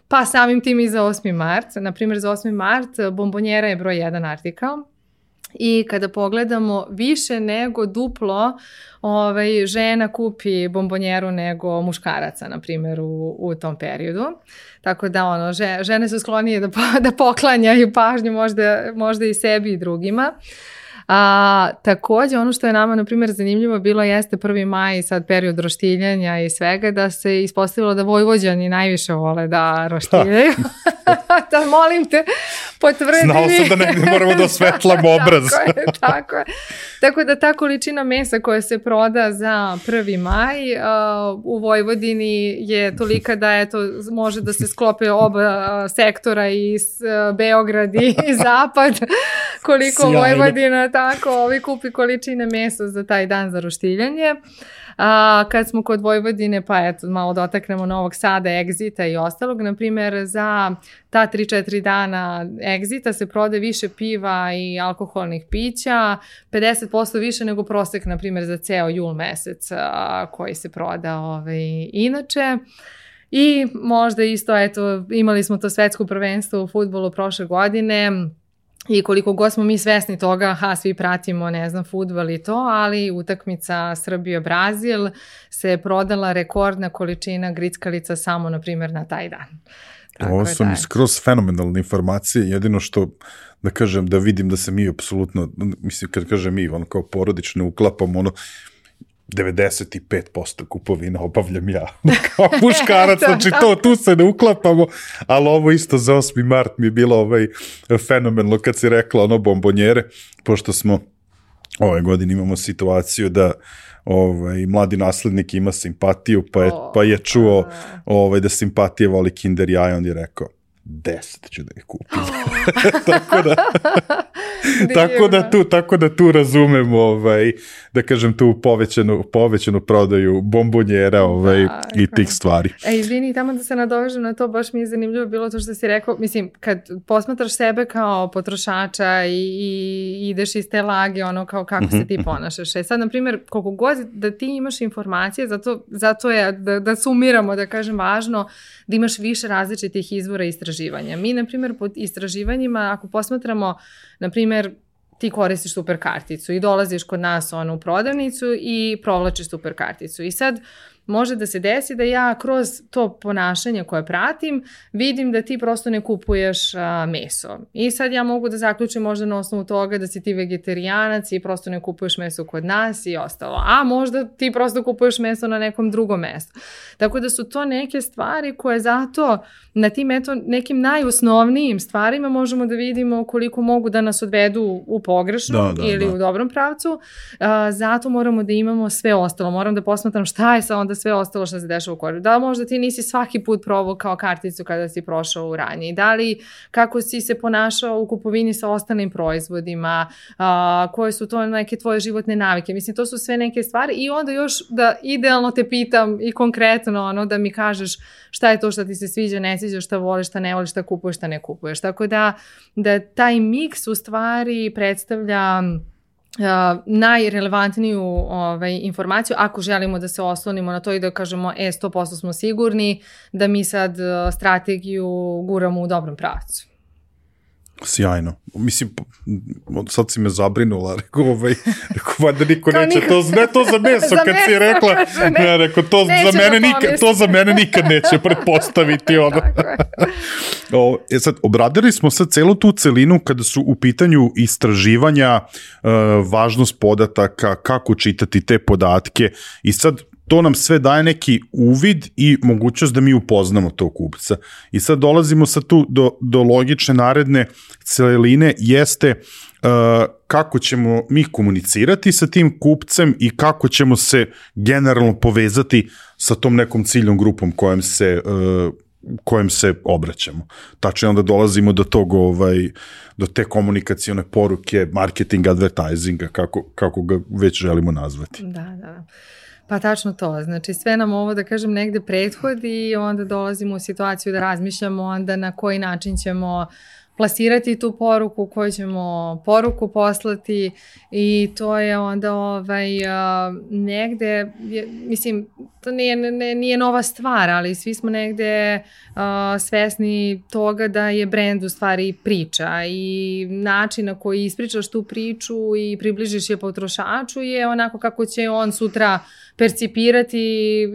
Pa samim tim i za 8. mart. Naprimjer, za 8. mart bombonjera je broj 1 artikal I kada pogledamo više nego duplo ovaj, žena kupi bombonjeru nego muškaraca, na primjer, u, u tom periodu. Tako da ono, žene su sklonije da, <laughs> da poklanjaju pažnju možda, možda i sebi i drugima. A, takođe, ono što je nama, na primjer, zanimljivo bilo jeste 1. maj, sad period roštiljanja i svega, da se ispostavilo da Vojvođani najviše vole da <laughs> roštiljaju. <laughs> da molim te, potvrdi Znao sam da negde moramo da osvetlamo obraz. <laughs> tako je, <laughs> tako je. Tako da ta količina mesa koja se proda za 1. maj uh, u Vojvodini je tolika da eto, može da se sklope oba uh, sektora i uh, Beograd i <laughs> Zapad koliko Sjajno. Vojvodina tako ovi kupi količine mesa za taj dan za roštiljanje. A, kad smo kod Vojvodine, pa eto, malo dotaknemo Novog Sada, Egzita i ostalog, na primjer, za ta 3-4 dana Egzita se prode više piva i alkoholnih pića, 50% više nego prosek, na primjer, za ceo jul mesec a, koji se proda ovaj, inače. I možda isto, eto, imali smo to svetsko prvenstvo u futbolu prošle godine, I koliko god smo mi svesni toga, ha, svi pratimo, ne znam, futbal i to, ali utakmica Srbija-Brazil se prodala rekordna količina grickalica samo, na primjer, na taj dan. Tako Ovo su mi skroz fenomenalne informacije, jedino što da kažem, da vidim da se mi apsolutno, mislim, kad kažem mi, ono kao porodično uklapamo, ono, 95% kupovina obavljam ja. <laughs> Kao muškarac, znači to, tu se ne uklapamo, ali ovo isto za 8. mart mi je bilo ovaj fenomenlo kad si rekla ono bombonjere, pošto smo ove godine imamo situaciju da ovaj, mladi naslednik ima simpatiju, pa je, pa je čuo ovaj, da simpatije voli kinder jaja, on je rekao, deset ću da ih kupim. <laughs> tako da <laughs> tako da tu tako da tu razumemo ovaj da kažem tu povećanu povećanu prodaju bombonjera ovaj da, i tih stvari. E izvini tamo da se nadovežem na to baš mi je zanimljivo bilo to što si rekao mislim kad posmatraš sebe kao potrošača i, i ideš iz te lage ono kao kako se ti mhm. ponašaš. E sad na primjer koliko god da ti imaš informacije zato zato je da da sumiramo da kažem važno da imaš više različitih izvora istraživanja. Mi na primjer pod istraživanjima ako posmatramo na primjer, ti koristiš super karticu i dolaziš kod nas ono, u prodavnicu i provlačiš super karticu. I sad može da se desi da ja kroz to ponašanje koje pratim vidim da ti prosto ne kupuješ a, meso. I sad ja mogu da zaključim možda na osnovu toga da si ti vegetarijanac i prosto ne kupuješ meso kod nas i ostalo. A možda ti prosto kupuješ meso na nekom drugom mestu. Tako da su to neke stvari koje zato na tim eto nekim najosnovnijim stvarima možemo da vidimo koliko mogu da nas odvedu u pogrešnom da, da, ili da. u dobrom pravcu. A, zato moramo da imamo sve ostalo. Moram da posmatram šta je sa onda sve ostalo što se dešava u koridoru. Da možda ti nisi svaki put probao kao karticu kada si prošao u ranji. Da li kako si se ponašao u kupovini sa ostalim proizvodima, a, koje su to neke tvoje životne navike. Mislim, to su sve neke stvari i onda još da idealno te pitam i konkretno ono da mi kažeš šta je to što ti se sviđa, ne sviđa, šta voliš, šta ne voliš, šta kupuješ, šta ne kupuješ. Tako da, da taj miks u stvari predstavlja Najrelevantniju ovaj, informaciju ako želimo da se oslonimo na to i da kažemo e 100% smo sigurni da mi sad strategiju guramo u dobrom pravcu. Sjajno. Mislim, sad si me zabrinula, <laughs> rekao, ovaj, rekao, valjda niko neće to, <laughs> ne to za meso, za kad meso, si rekla, ne, ne rekao, to za mene nikad, to za mene nikad neće <laughs> pretpostaviti, ono. o, e sad, obradili smo sad celu tu celinu kada su u pitanju istraživanja, uh, važnost podataka, kako čitati te podatke i sad to nam sve daje neki uvid i mogućnost da mi upoznamo tog kupca. I sad dolazimo sa tu do, do logične naredne celine jeste uh, kako ćemo mi komunicirati sa tim kupcem i kako ćemo se generalno povezati sa tom nekom ciljnom grupom kojem se uh, kojem se obraćamo. Tačno onda dolazimo do tog ovaj do te komunikacione poruke, marketing, advertisinga, kako, kako ga već želimo nazvati. Da, da, da. Pa tačno to, znači sve nam ovo da kažem negde prethodi i onda dolazimo u situaciju da razmišljamo onda na koji način ćemo uh, plasirati tu poruku, koju ćemo poruku poslati i to je onda ovaj, negde, mislim, to nije, ne, nije nova stvar, ali svi smo negde uh, svesni toga da je brand u stvari priča i način na koji ispričaš tu priču i približiš je potrošaču je onako kako će on sutra percipirati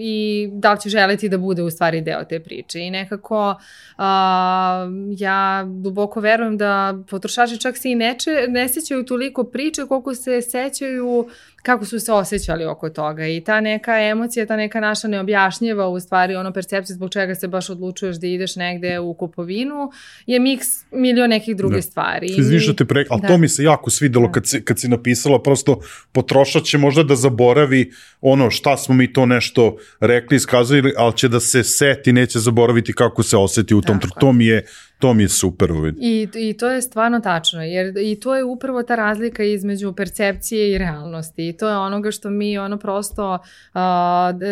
i da li će želiti da bude u stvari deo te priče. I nekako uh, ja duboko verujem da potrošači čak se i neče, ne sećaju toliko priče koliko se sećaju kako su se osjećali oko toga i ta neka emocija, ta neka naša neobjašnjiva u stvari ono percepcija zbog čega se baš odlučuješ da ideš negde u kupovinu je miks milion nekih drugih da. stvari. Izviš da te pre... Ali da. to mi se jako svidelo da. kad, si, kad si napisala prosto potrošač će možda da zaboravi ono šta smo mi to nešto rekli, iskazali, ali će da se seti, neće zaboraviti kako se oseti u tom. Tako. To mi je To mi je super uvid. I, I to je stvarno tačno, jer i to je upravo ta razlika između percepcije i realnosti. I to je onoga što mi ono prosto, uh,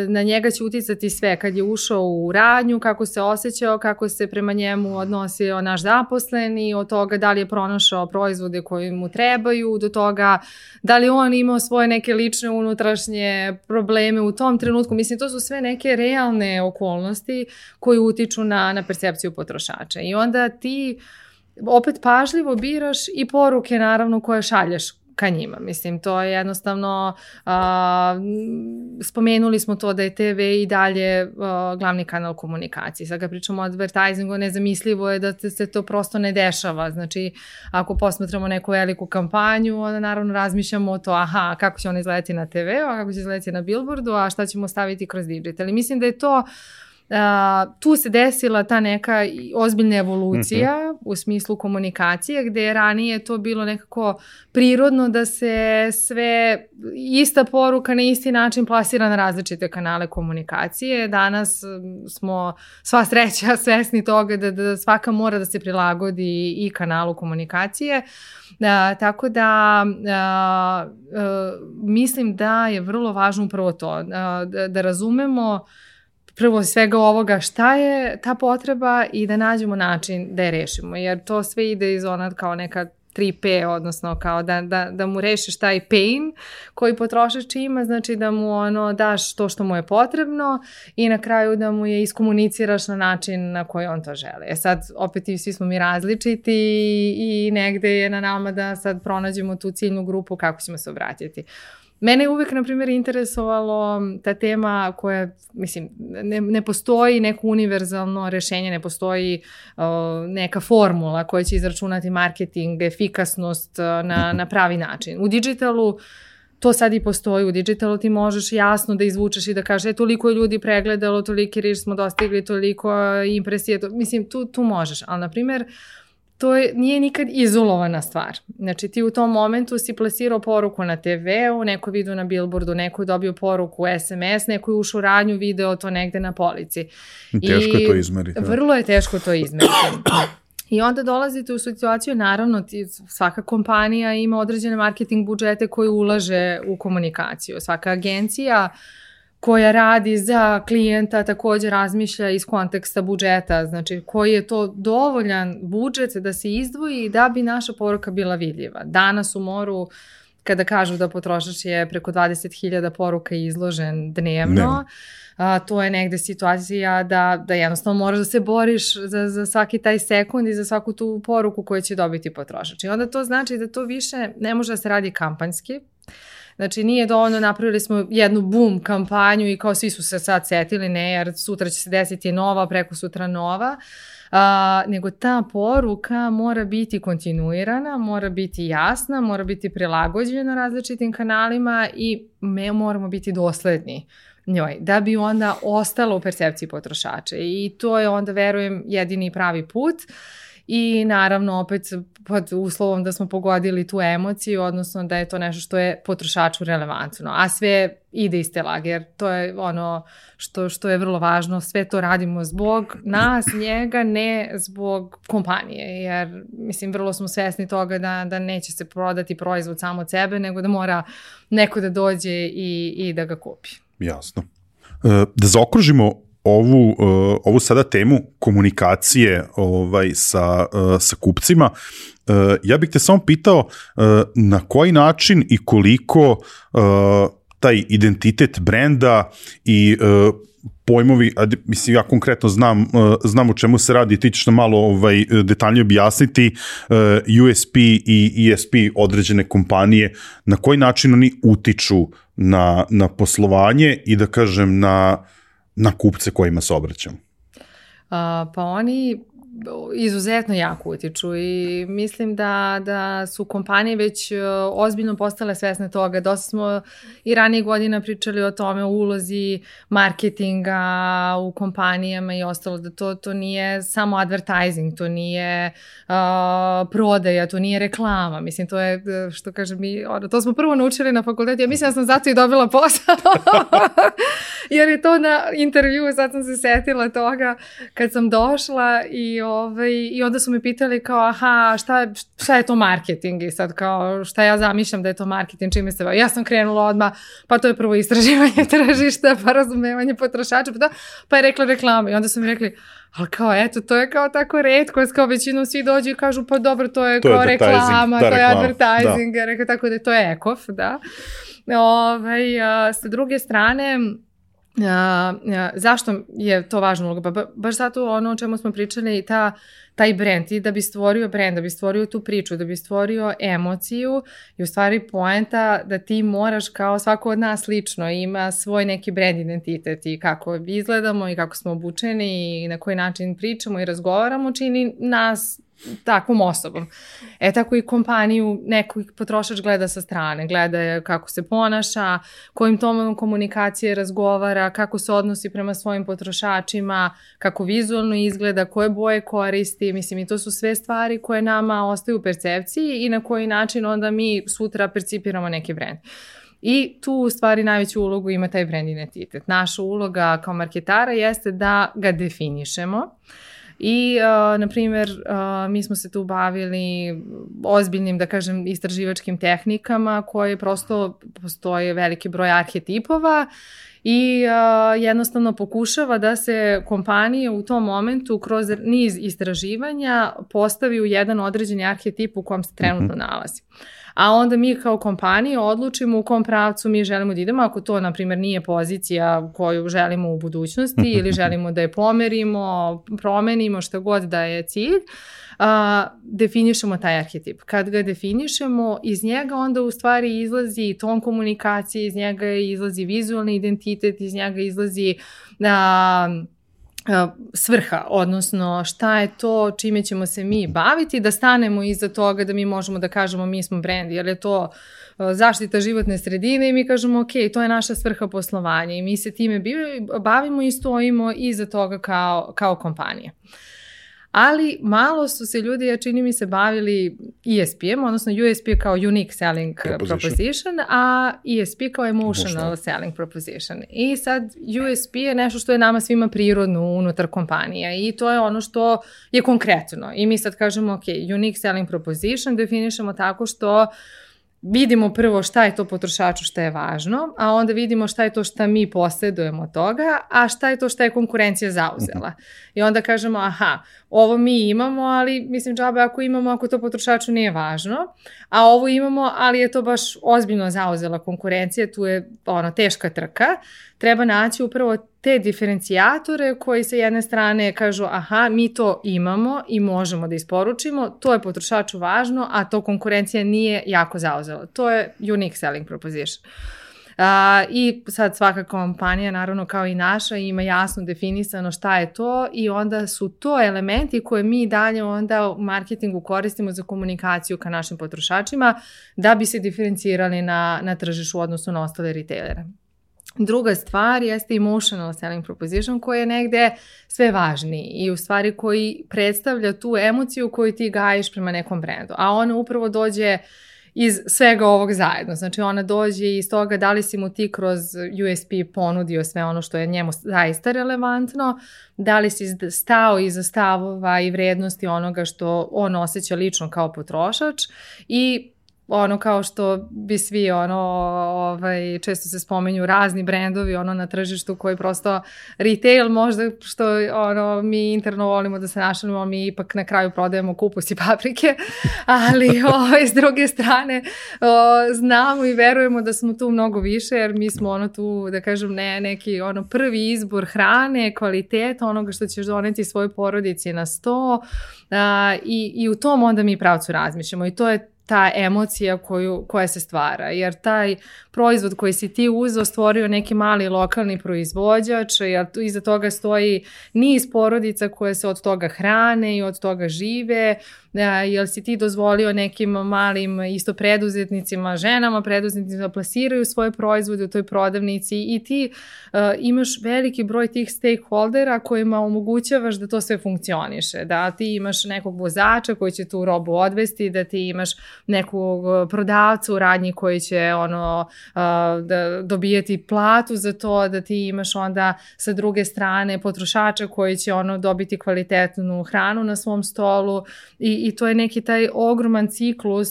na njega će uticati sve. Kad je ušao u radnju, kako se osjećao, kako se prema njemu odnosio naš zaposleni, od toga da li je pronašao proizvode koji mu trebaju, do toga da li on imao svoje neke lične unutrašnje probleme u tom trenutku. Mislim, to su sve neke realne okolnosti koji utiču na, na percepciju potrošača. I onda ti opet pažljivo biraš i poruke naravno koje šalješ ka njima. Mislim, to je jednostavno, a, spomenuli smo to da je TV i dalje a, glavni kanal komunikacije. Sad kad pričamo o advertisingu, nezamislivo je da se to prosto ne dešava. Znači, ako posmatramo neku veliku kampanju, onda naravno razmišljamo o to, aha, kako će ona izgledati na TV, a kako će izgledati na billboardu, a šta ćemo staviti kroz digital. I mislim da je to Uh, tu se desila ta neka ozbiljna evolucija mm -hmm. u smislu komunikacije, gde je ranije to bilo nekako prirodno da se sve ista poruka na isti način plasira na različite kanale komunikacije. Danas smo sva sreća <laughs> svesni toga da, da svaka mora da se prilagodi i kanalu komunikacije. Uh, tako da uh, uh, mislim da je vrlo važno upravo to, uh, da, da razumemo prvo svega ovoga šta je ta potreba i da nađemo način da je rešimo, jer to sve ide iz ona kao neka 3P, odnosno kao da, da, da mu rešiš taj pain koji potrošač ima, znači da mu ono daš to što mu je potrebno i na kraju da mu je iskomuniciraš na način na koji on to žele. E sad, opet i svi smo mi različiti i, i negde je na nama da sad pronađemo tu ciljnu grupu kako ćemo se obratiti. Mene je uvek, na primjer, interesovalo ta tema koja, mislim, ne, ne postoji neko univerzalno rešenje, ne postoji uh, neka formula koja će izračunati marketing, efikasnost uh, na, na pravi način. U digitalu to sad i postoji u digitalu, ti možeš jasno da izvučeš i da kažeš, e, toliko je ljudi pregledalo, toliki riš smo dostigli, toliko impresije, to, mislim, tu, tu možeš, ali, na primjer, to je, nije nikad izolovana stvar. Znači ti u tom momentu si plasirao poruku na TV-u, neko vidio na billboardu, neko je dobio poruku SMS, neko je ušao u radnju, video to negde na polici. Teško I je to izmeriti. Da. Vrlo je teško to izmeriti. I onda dolazite u situaciju, naravno, ti, svaka kompanija ima određene marketing budžete koje ulaže u komunikaciju. Svaka agencija uh, koja radi za klijenta takođe razmišlja iz konteksta budžeta, znači koji je to dovoljan budžet da se izdvoji da bi naša poruka bila vidljiva. Danas u moru kada kažu da potrošač je preko 20.000 poruka izložen dnevno, ne. a, to je negde situacija da, da jednostavno moraš da se boriš za, za svaki taj sekund i za svaku tu poruku koju će dobiti potrošač. I onda to znači da to više ne može da se radi kampanjski, Znači nije dovoljno, napravili smo jednu boom kampanju i kao svi su se sad setili, ne, jer sutra će se desiti nova, preko sutra nova. Uh, nego ta poruka mora biti kontinuirana, mora biti jasna, mora biti prilagođena različitim kanalima i me moramo biti dosledni. njoj, da bi onda ostala u percepciji potrošača i to je onda, verujem, jedini pravi put. Uh, i naravno opet pod uslovom da smo pogodili tu emociju, odnosno da je to nešto što je potrošaču relevantno, a sve ide iz te jer to je ono što, što je vrlo važno, sve to radimo zbog nas, njega, ne zbog kompanije, jer mislim vrlo smo svesni toga da, da neće se prodati proizvod samo od sebe, nego da mora neko da dođe i, i da ga kupi. Jasno. E, da zaokružimo ovu, uh, ovu sada temu komunikacije ovaj, sa, uh, sa kupcima, uh, ja bih te samo pitao uh, na koji način i koliko uh, taj identitet brenda i uh, pojmovi, a mislim ja konkretno znam, uh, znam o čemu se radi, ti ćeš nam malo ovaj, detaljnije objasniti uh, USP i ESP određene kompanije, na koji način oni utiču na, na poslovanje i da kažem na uh, na kupce kojima se obraćam? A, pa oni izuzetno jako utiču i mislim da, da su kompanije već e, ozbiljno postale svesne toga. Dosta smo i ranije godina pričali o tome, o ulozi marketinga u kompanijama i ostalo, da to, to nije samo advertising, to nije uh, prodaja, to nije reklama. Mislim, to je, e, što kažem, mi, ono, to smo prvo naučili na fakultetu. Ja mislim da sam zato i dobila posao. <laughs> Jer je to na intervju, sad sam se setila toga kad sam došla i ovaj, i onda su me pitali kao, aha, šta, šta je to marketing? I sad kao, šta ja zamišljam da je to marketing, čime se Ja sam krenula odmah, pa to je prvo istraživanje <laughs> tržišta, pa razumevanje potrošača, pa, da, pa je rekla reklama. I onda su mi rekli, ali kao eto, to je kao tako redko, kao većinom svi dođu i kažu pa dobro, to je, to kao je reklama, da, to je advertising, da. rekao tako da to je ekof, da. Ove, ovaj, a, sa druge strane, Uh, uh, zašto je to važno uloga? Ba, baš zato ono o čemu smo pričali, ta, taj brand i da bi stvorio brand, da bi stvorio tu priču, da bi stvorio emociju i u stvari poenta da ti moraš kao svako od nas lično ima svoj neki brand identitet i kako izgledamo i kako smo obučeni i na koji način pričamo i razgovaramo čini nas takvom osobom. E tako i kompaniju neko potrošač gleda sa strane, gleda kako se ponaša, kojim tomom komunikacije razgovara, kako se odnosi prema svojim potrošačima, kako vizualno izgleda, koje boje koristi, mislim i to su sve stvari koje nama ostaju u percepciji i na koji način onda mi sutra percipiramo neki brand. I tu u stvari najveću ulogu ima taj brand identitet. Naša uloga kao marketara jeste da ga definišemo. Uh, I, uh, na primjer, uh, mi smo se tu bavili ozbiljnim, da kažem, istraživačkim tehnikama koje prosto postoje veliki broj arhetipova i uh, jednostavno pokušava da se kompanije u tom momentu kroz niz istraživanja postavi u jedan određeni arhetip u kom se trenutno -hmm. nalazi a onda mi kao kompanija odlučimo u kom pravcu mi želimo da idemo, ako to, na primjer, nije pozicija koju želimo u budućnosti ili želimo da je pomerimo, promenimo, šta god da je cilj, a, definišemo taj arhetip. Kad ga definišemo, iz njega onda u stvari izlazi ton komunikacije, iz njega izlazi vizualni identitet, iz njega izlazi a, svrha, odnosno šta je to čime ćemo se mi baviti, da stanemo iza toga da mi možemo da kažemo mi smo brand, jer je to zaštita životne sredine i mi kažemo ok, to je naša svrha poslovanja i mi se time bavimo i stojimo iza toga kao, kao kompanija. Uh, ali malo su se ljudi, ja čini mi se, bavili ESP-em, odnosno USP kao Unique Selling Proposition, proposition a ESP kao Emotional Emotional Selling Proposition. I sad USP je nešto što je nama svima prirodno unutar kompanija i to je ono što je konkretno. I mi sad kažemo, ok, Unique Selling Proposition definišemo tako što vidimo prvo šta je to potrošaču šta je važno, a onda vidimo šta je to šta mi posjedujemo od toga, a šta je to šta je konkurencija zauzela. I onda kažemo, aha, ovo mi imamo, ali mislim džabe ako imamo, ako to potrošaču nije važno, a ovo imamo, ali je to baš ozbiljno zauzela konkurencija, tu je ono teška trka, treba naći upravo te diferencijatore koji sa jedne strane kažu aha, mi to imamo i možemo da isporučimo, to je potrošaču važno, a to konkurencija nije jako zauzela. To je unique selling proposition. A, I sad svaka kompanija, naravno kao i naša, ima jasno definisano šta je to i onda su to elementi koje mi dalje onda u marketingu koristimo za komunikaciju ka našim potrošačima da bi se diferencirali na, na tržišu odnosno na ostale retailere. Druga stvar jeste emotional selling proposition koji je negde sve važniji i u stvari koji predstavlja tu emociju koju ti gajiš prema nekom brendu. A ona upravo dođe iz svega ovog zajedno. Znači ona dođe iz toga da li si mu ti kroz USP ponudio sve ono što je njemu zaista relevantno, da li si stao iza stavova i vrednosti onoga što on osjeća lično kao potrošač i ono kao što bi svi ono ovaj često se spominju razni brendovi ono na tržištu koji prosto retail možda što ono mi interno volimo da se našalimo mi ipak na kraju prodajemo kupus i paprike. <laughs> Ali ovaj s druge strane o, znamo i verujemo da smo tu mnogo više jer mi smo ono tu da kažem ne neki ono prvi izbor hrane kvalitet onoga što ćeš doneti svojoj porodici na sto a, i, i u tom onda mi pravcu razmišljamo i to je ta emocija koju, koja se stvara. Jer taj proizvod koji si ti uzeo stvorio neki mali lokalni proizvođač, jer iza toga stoji niz porodica koje se od toga hrane i od toga žive, jel si ti dozvolio nekim malim isto preduzetnicima, ženama preduzetnicima da plasiraju svoje proizvode u toj prodavnici i ti uh, imaš veliki broj tih stakeholdera kojima omogućavaš da to sve funkcioniše, da ti imaš nekog vozača koji će tu robu odvesti, da ti imaš nekog prodavca u radnji koji će ono uh, da dobijeti platu za to, da ti imaš onda sa druge strane potrošača koji će ono dobiti kvalitetnu hranu na svom stolu i i to je neki taj ogroman ciklus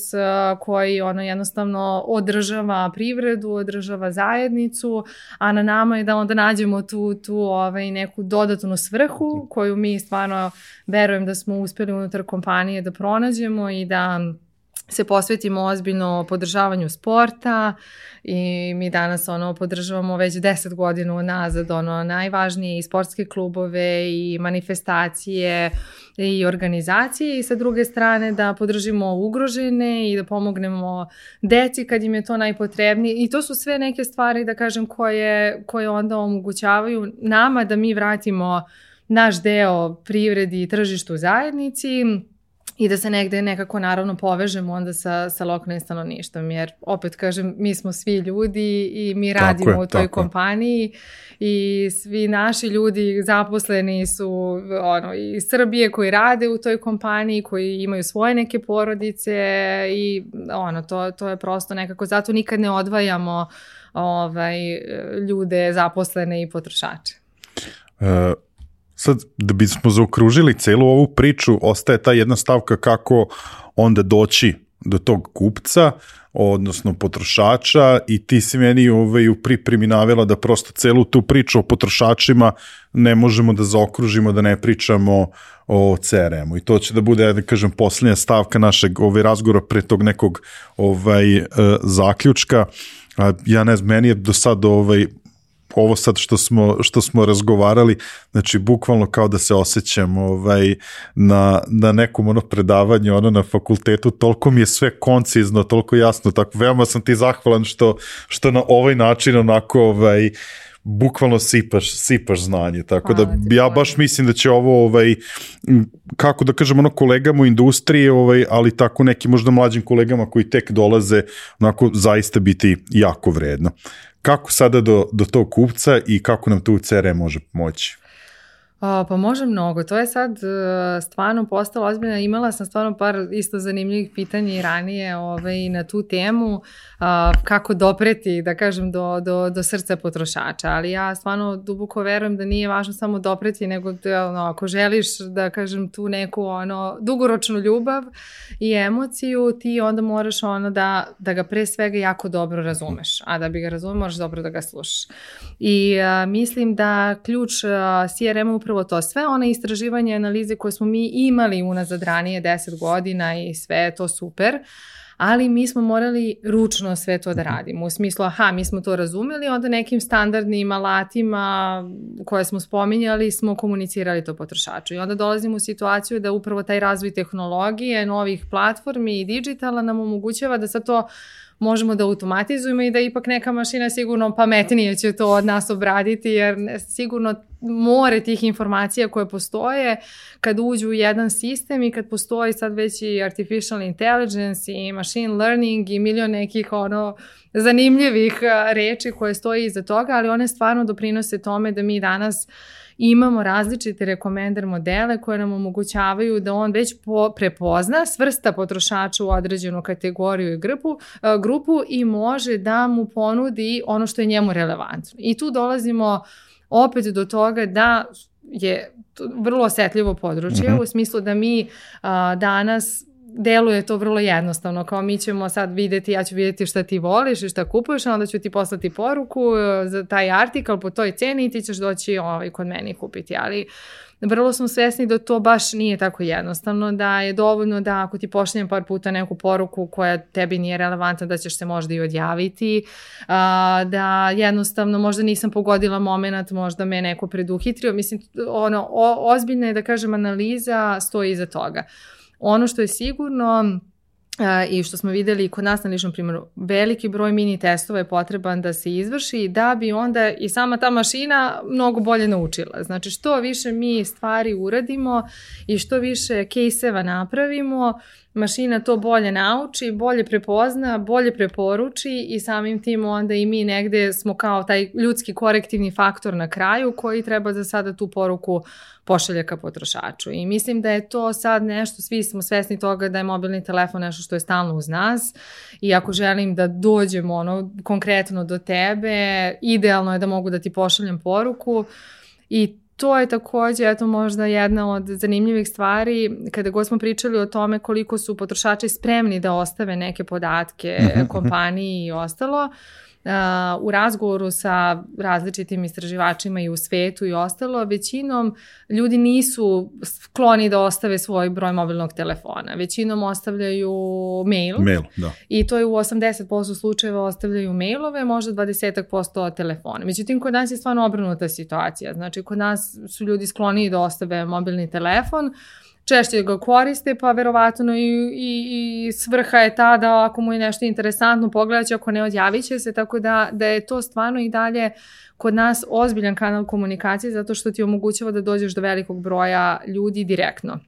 koji ono jednostavno održava privredu, održava zajednicu, a na nama je da onda nađemo tu, tu ovaj, neku dodatnu svrhu koju mi stvarno verujem da smo uspeli unutar kompanije da pronađemo i da se posvetimo ozbiljno podržavanju sporta i mi danas ono podržavamo već 10 godina nazad ono najvažnije i sportske klubove i manifestacije i organizacije i sa druge strane da podržimo ugrožene i da pomognemo deci kad im je to najpotrebnije. I to su sve neke stvari da kažem koje, koje onda omogućavaju nama da mi vratimo naš deo privredi i tržištu zajednici i da se negde nekako naravno povežemo onda sa, sa lokalnim stanovništvom, jer opet kažem, mi smo svi ljudi i mi radimo je, u toj kompaniji i svi naši ljudi zaposleni su ono, iz Srbije koji rade u toj kompaniji, koji imaju svoje neke porodice i ono, to, to je prosto nekako, zato nikad ne odvajamo ovaj, ljude zaposlene i potrošače. Uh, sad da bismo zaokružili celu ovu priču, ostaje ta jedna stavka kako onda doći do tog kupca, odnosno potrošača i ti si meni ovaj, u pripremi navela da prosto celu tu priču o potrošačima ne možemo da zaokružimo, da ne pričamo o CRM-u i to će da bude, da kažem, posljednja stavka našeg ovaj, razgovora pre tog nekog ovaj, uh, zaključka. Ja ne znam, meni je do sad ovaj, ovo sad što smo, što smo razgovarali, znači bukvalno kao da se osjećam ovaj, na, na nekom ono predavanju, ono na fakultetu, toliko mi je sve koncizno, toliko jasno, tako veoma sam ti zahvalan što, što na ovaj način onako ovaj, bukvalno sipaš, sipaš znanje, tako Hvala da ja baš mislim da će ovo ovaj, kako da kažem ono kolegama u industriji, ovaj, ali tako nekim možda mlađim kolegama koji tek dolaze, onako zaista biti jako vredno. Kako sada do, do tog kupca i kako nam tu CRM može pomoći? A, pa može mnogo. To je sad uh, stvarno postalo ozbiljno. Imala sam stvarno par isto zanimljivih pitanja i ranije ovaj, na tu temu kako dopreti, da kažem, do, do, do srca potrošača. Ali ja stvarno duboko verujem da nije važno samo dopreti, nego da, ono, ako želiš da kažem tu neku ono, dugoročnu ljubav i emociju, ti onda moraš ono da, da ga pre svega jako dobro razumeš. A da bi ga razumeš, moraš dobro da ga slušaš. I uh, mislim da ključ CRM-a to. Sve one istraživanje analize koje smo mi imali unazad ranije 10 godina i sve je to super, ali mi smo morali ručno sve to da mhm. radimo. U smislu, aha, mi smo to razumeli, onda nekim standardnim alatima koje smo spominjali smo komunicirali to potrošaču. I onda dolazimo u situaciju da upravo taj razvoj tehnologije, novih platformi i digitala nam omogućava da sa to možemo da automatizujemo i da ipak neka mašina sigurno pametnije će to od nas obraditi jer sigurno more tih informacija koje postoje kad uđu u jedan sistem i kad postoji sad već i artificial intelligence i machine learning i milion nekih ono zanimljivih reči koje stoji iza toga, ali one stvarno doprinose tome da mi danas imamo različite rekomender modele koje nam omogućavaju da on već po, prepozna, svrsta potrošača u određenu kategoriju i grupu, grupu i može da mu ponudi ono što je njemu relevantno. I tu dolazimo opet do toga da je vrlo osetljivo područje mm -hmm. u smislu da mi a, danas deluje to vrlo jednostavno, kao mi ćemo sad videti, ja ću videti šta ti voliš i šta kupuješ, onda ću ti poslati poruku e, za taj artikal po toj ceni i ti ćeš doći ovaj, kod mene i kupiti, ali vrlo smo svesni da to baš nije tako jednostavno, da je dovoljno da ako ti pošaljem par puta neku poruku koja tebi nije relevantna, da ćeš se možda i odjaviti, da jednostavno možda nisam pogodila moment, možda me neko preduhitrio, mislim, ono, ozbiljna je da kažem analiza stoji iza toga. Ono što je sigurno i što smo videli kod nas na ličnom primjeru, veliki broj mini testova je potreban da se izvrši da bi onda i sama ta mašina mnogo bolje naučila. Znači što više mi stvari uradimo i što više kejseva napravimo, mašina to bolje nauči, bolje prepozna, bolje preporuči i samim tim onda i mi negde smo kao taj ljudski korektivni faktor na kraju koji treba za sada tu poruku pošalje ka potrošaču. I mislim da je to sad nešto, svi smo svesni toga da je mobilni telefon nešto što je stalno uz nas i ako želim da dođem ono konkretno do tebe, idealno je da mogu da ti pošaljem poruku i to je takođe, eto možda jedna od zanimljivih stvari, kada god smo pričali o tome koliko su potrošači spremni da ostave neke podatke mhm. kompaniji i ostalo, uh, u razgovoru sa različitim istraživačima i u svetu i ostalo, većinom ljudi nisu skloni da ostave svoj broj mobilnog telefona. Većinom ostavljaju mail. Mail, da. I to je u 80% slučajeva ostavljaju mailove, možda 20% telefona. Međutim, kod nas je stvarno obrnuta situacija. Znači, kod nas su ljudi skloni da ostave mobilni telefon, češće ga koriste, pa verovatno i, i, i svrha je ta da ako mu je nešto interesantno pogledat će, ako ne odjavit će se, tako da, da je to stvarno i dalje kod nas ozbiljan kanal komunikacije zato što ti omogućava da dođeš do velikog broja ljudi direktno.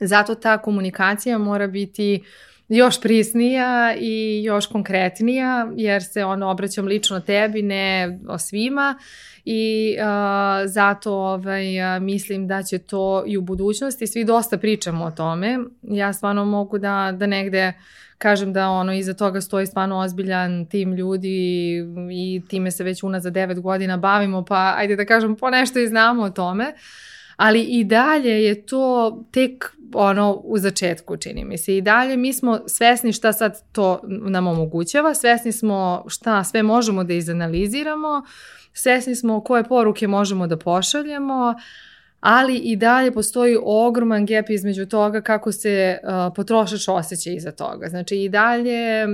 Zato ta komunikacija mora biti još prisnija i još konkretnija, jer se ono obraćam lično tebi, ne o svima i uh, zato ovaj, uh, mislim da će to i u budućnosti, svi dosta pričamo o tome, ja stvarno mogu da, da negde kažem da ono iza toga stoji stvarno ozbiljan tim ljudi i time se već unazad devet godina bavimo, pa ajde da kažem po nešto i znamo o tome, ali i dalje je to tek ono u začetku čini mi se. I dalje mi smo svesni šta sad to nam omogućava, svesni smo šta sve možemo da izanaliziramo, uh, svesni smo koje poruke možemo da pošaljemo, ali i dalje postoji ogroman gap između toga kako se uh, potrošač osjeća iza toga. Znači i dalje uh,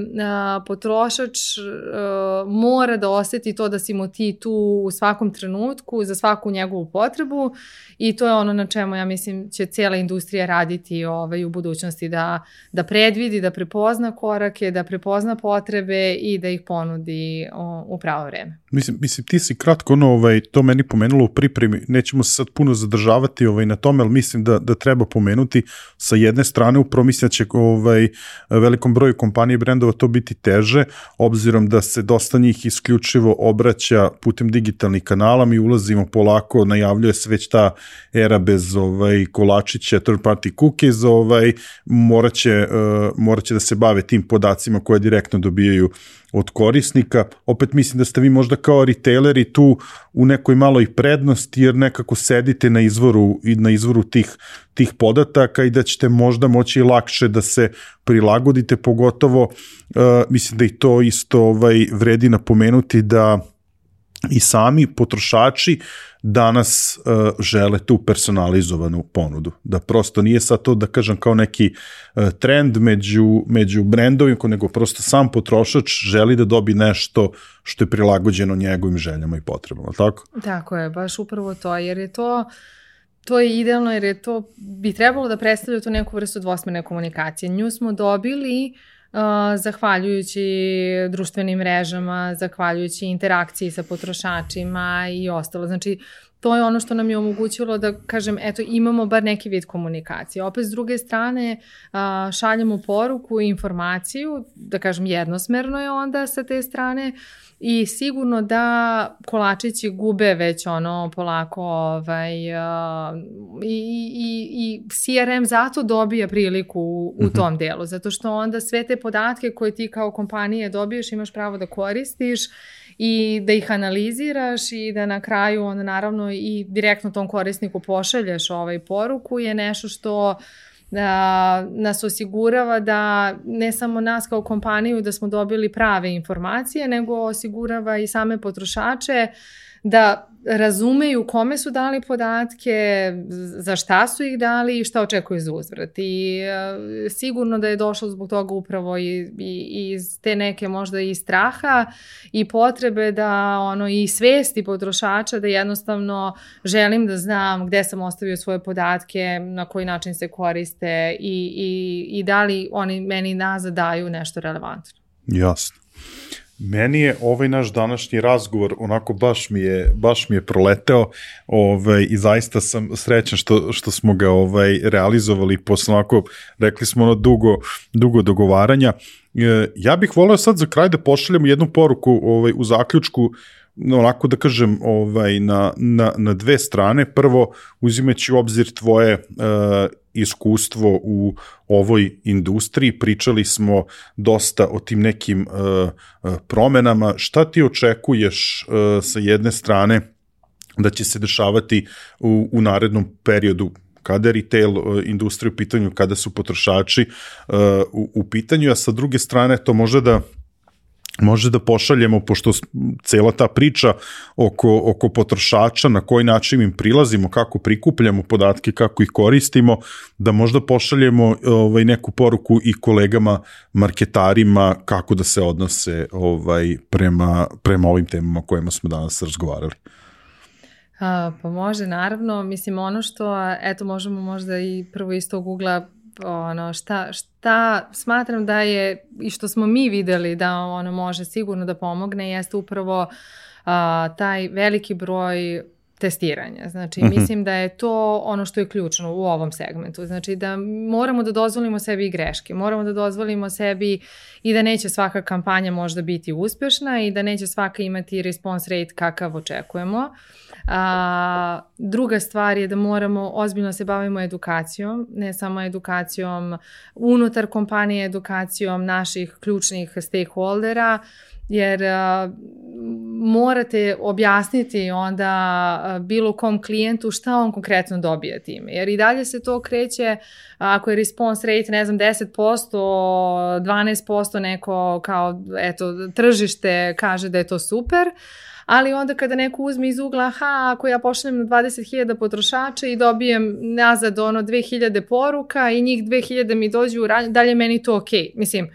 potrošač uh, mora da oseti to da si mu ti tu u svakom trenutku za svaku njegovu potrebu i to je ono na čemu ja mislim će cijela industrija raditi ovaj, u budućnosti da, da predvidi, da prepozna korake, da prepozna potrebe i da ih ponudi o, u pravo vreme. Mislim, mislim ti si kratko ono, ovaj, to meni pomenulo u pripremi, nećemo se sad puno zadržavati ovaj, na tome, ali mislim da, da treba pomenuti. Sa jedne strane upravo mislim da će ovaj, velikom broju kompanije i brendova to biti teže, obzirom da se dosta njih isključivo obraća putem digitalnih kanala, mi ulazimo polako, najavljuje se već ta era bez ovaj, kolačića, third party cookies, ovaj, moraće, uh, moraće da se bave tim podacima koje direktno dobijaju od korisnika. Opet mislim da ste vi možda kao retaileri tu u nekoj maloj prednosti jer nekako sedite na izvoru i na izvoru tih tih podataka i da ćete možda moći lakše da se prilagodite pogotovo uh, mislim da i to isto ovaj vredi napomenuti da i sami potrošači danas uh, žele tu personalizovanu ponudu. Da prosto nije sad to da kažem kao neki uh, trend među, među brendovima, nego prosto sam potrošač želi da dobi nešto što je prilagođeno njegovim željama i potrebama, tako? Tako je, baš upravo to, jer je to to je idealno jer je to bi trebalo da predstavlja tu neku vrstu dvosmerne komunikacije. Nju smo dobili uh, zahvaljujući društvenim mrežama, zahvaljujući interakciji sa potrošačima i ostalo. Znači, to je ono što nam je omogućilo da, kažem, eto, imamo bar neki vid komunikacije. Opet, s druge strane, šaljemo poruku i informaciju, da kažem, jednosmerno je onda sa te strane, I sigurno da kolačići gube već ono polako ovaj, i, i, i CRM zato dobija priliku u, u mhm. tom delu, zato što onda sve te podatke koje ti kao kompanije dobiješ imaš pravo da koristiš i da ih analiziraš i da na kraju onda naravno i direktno tom korisniku pošalješ ovaj poruku je nešto što uh, da nas osigurava da ne samo nas kao kompaniju da smo dobili prave informacije, nego osigurava i same potrošače da razumeju kome su dali podatke, za šta su ih dali i šta očekuju za uzvrat. I e, sigurno da je došlo zbog toga upravo i, i, iz te neke možda i straha i potrebe da ono i svesti potrošača da jednostavno želim da znam gde sam ostavio svoje podatke, na koji način se koriste i, i, i da li oni meni nazad daju nešto relevantno. Jasno. Meni je ovaj naš današnji razgovor onako baš mi je baš mi je proleteo ovaj i zaista sam srećan što što smo ga ovaj realizovali posle onako rekli smo ono dugo dugo dogovaranja. E, ja bih voleo sad za kraj da pošaljemo jednu poruku ovaj u zaključku onako da kažem ovaj na, na, na dve strane. Prvo uzimajući u obzir tvoje uh, iskustvo u ovoj industriji, pričali smo dosta o tim nekim uh, promenama. Šta ti očekuješ uh, sa jedne strane da će se dešavati u, u narednom periodu kada je retail industrija u pitanju, kada su potrošači u, u pitanju, a sa druge strane to može da može da pošaljemo, pošto cela ta priča oko, oko potrošača, na koji način im prilazimo, kako prikupljamo podatke, kako ih koristimo, da možda pošaljemo ovaj, neku poruku i kolegama, marketarima, kako da se odnose ovaj, prema, prema ovim temama kojima smo danas razgovarali. A, pa može, naravno. Mislim, ono što, eto, možemo možda i prvo iz tog ugla ono, šta, šta smatram da je i što smo mi videli da ono može sigurno da pomogne jeste upravo a, taj veliki broj testiranja. Znači, mm -hmm. mislim da je to ono što je ključno u ovom segmentu. Znači, da moramo da dozvolimo sebi i greške. Moramo da dozvolimo sebi i da neće svaka kampanja možda biti uspešna i da neće svaka imati response rate kakav očekujemo. Uh, A, druga stvar je da moramo ozbiljno se bavimo edukacijom, ne samo edukacijom unutar kompanije, edukacijom naših ključnih stakeholdera, jer a, morate objasniti onda a, bilo kom klijentu šta on konkretno dobija time. Jer i dalje se to kreće, ako je response rate, ne znam, 10%, 12% neko kao, eto, tržište kaže da je to super, ali onda kada neko uzme iz ugla, aha, ako ja pošaljem na 20.000 potrošača i dobijem nazad ono 2000 poruka i njih 2000 mi dođu u ranju, dalje meni to okej. Okay. Mislim,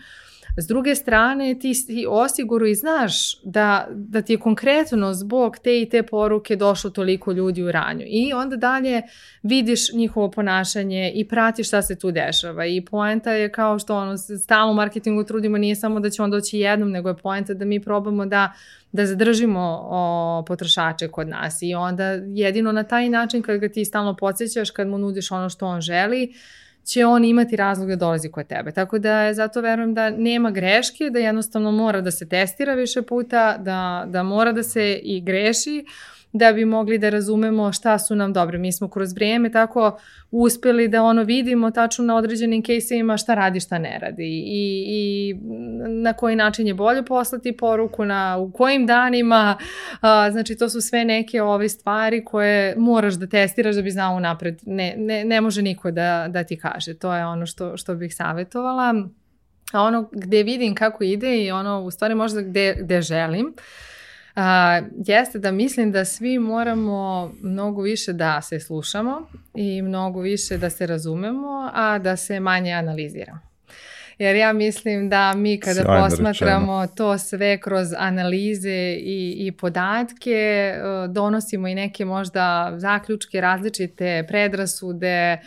S druge strane, ti, ti osiguru i znaš da, da ti je konkretno zbog te i te poruke došlo toliko ljudi u ranju. I onda dalje vidiš njihovo ponašanje i pratiš šta se tu dešava. I poenta je kao što ono, stalno u marketingu trudimo, nije samo da će on doći jednom, nego je poenta da mi probamo da da zadržimo o, potrošače kod nas i onda jedino na taj način kad ga ti stalno podsjećaš, kad mu nudiš ono što on želi, će on imati razlog da dolazi kod tebe. Tako da zato verujem da nema greške, da jednostavno mora da se testira više puta, da, da mora da se i greši, da bi mogli da razumemo šta su nam dobre. Mi smo kroz vrijeme tako uspeli da ono vidimo tačno na određenim kejsevima šta radi, šta ne radi i, i na koji način je bolje poslati poruku, na u kojim danima, a, znači to su sve neke ove stvari koje moraš da testiraš da bi znao napred. Ne, ne, ne može niko da, da ti kaže. To je ono što, što bih savjetovala. A ono gde vidim kako ide i ono u stvari možda gde, gde želim, uh, a, jeste da mislim da svi moramo mnogo više da se slušamo i mnogo više da se razumemo, a da se manje analiziramo. Jer ja mislim da mi kada Sjajno posmatramo rečeno. to sve kroz analize i, i podatke, e, donosimo i neke možda zaključke, različite predrasude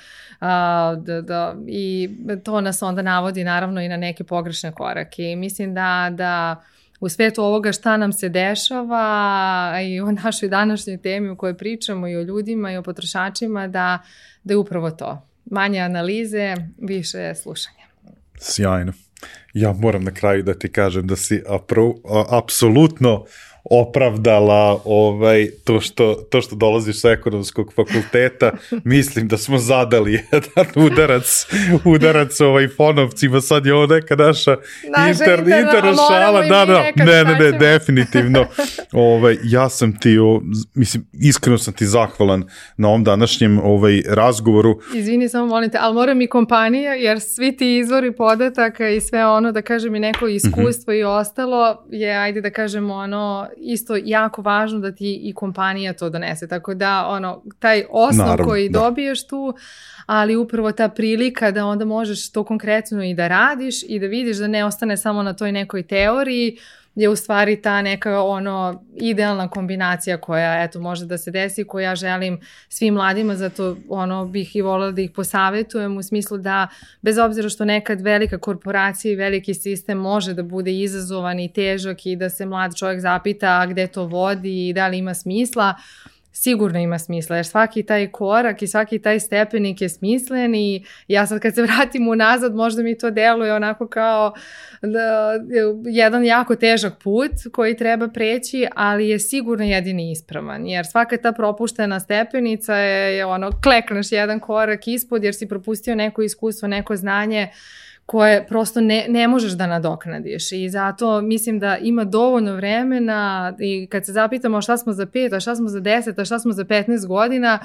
a, da, da, i to nas onda navodi naravno i na neke pogrešne korake. I mislim da, da u svetu ovoga šta nam se dešava i o našoj današnjoj temi u kojoj pričamo i o ljudima i o potrošačima da, da je upravo to. Manje analize, više slušanja. Sjajno. Ja moram na kraju da ti kažem da si apro, apsolutno opravdala ovaj, to, što, to što dolaziš sa ekonomskog fakulteta, <laughs> mislim da smo zadali jedan udarac, udarac ovaj fonovcima, sad je ovo neka naša, naša inter, interna, interna šala, da, da, ne, ne, ne, definitivno. <laughs> ovaj, ja sam ti, o, mislim, iskreno sam ti zahvalan na ovom današnjem ovaj, razgovoru. Izvini, samo molite, ali moram i kompanija, jer svi ti izvori podataka i sve ono, da kažem, i neko iskustvo mm -hmm. i ostalo je, ajde da kažemo, ono, isto jako važno da ti i kompanija to donese. Tako da, ono, taj osnov Naravno, koji da. dobiješ tu, ali upravo ta prilika da onda možeš to konkretno i da radiš i da vidiš da ne ostane samo na toj nekoj teoriji, je u stvari ta neka ono idealna kombinacija koja eto može da se desi koja ja želim svim mladima zato ono bih i volila da ih posavetujem u smislu da bez obzira što nekad velika korporacija i veliki sistem može da bude izazovan i težak i da se mlad čovjek zapita gde to vodi i da li ima smisla sigurno ima smisla, jer svaki taj korak i svaki taj stepenik je smislen i ja sad kad se <laughs> vratim unazad možda mi to deluje onako kao da, jedan jako težak put koji treba preći, ali je sigurno jedini ispravan, jer svaka ta propuštena stepenica je, ono, klekneš jedan korak ispod jer si propustio neko iskustvo, neko znanje, koje prosto ne, ne možeš da nadoknadiš. I zato mislim da ima dovoljno vremena i kad se zapitamo šta smo za 5, a šta smo za 10, a šta smo za 15 godina,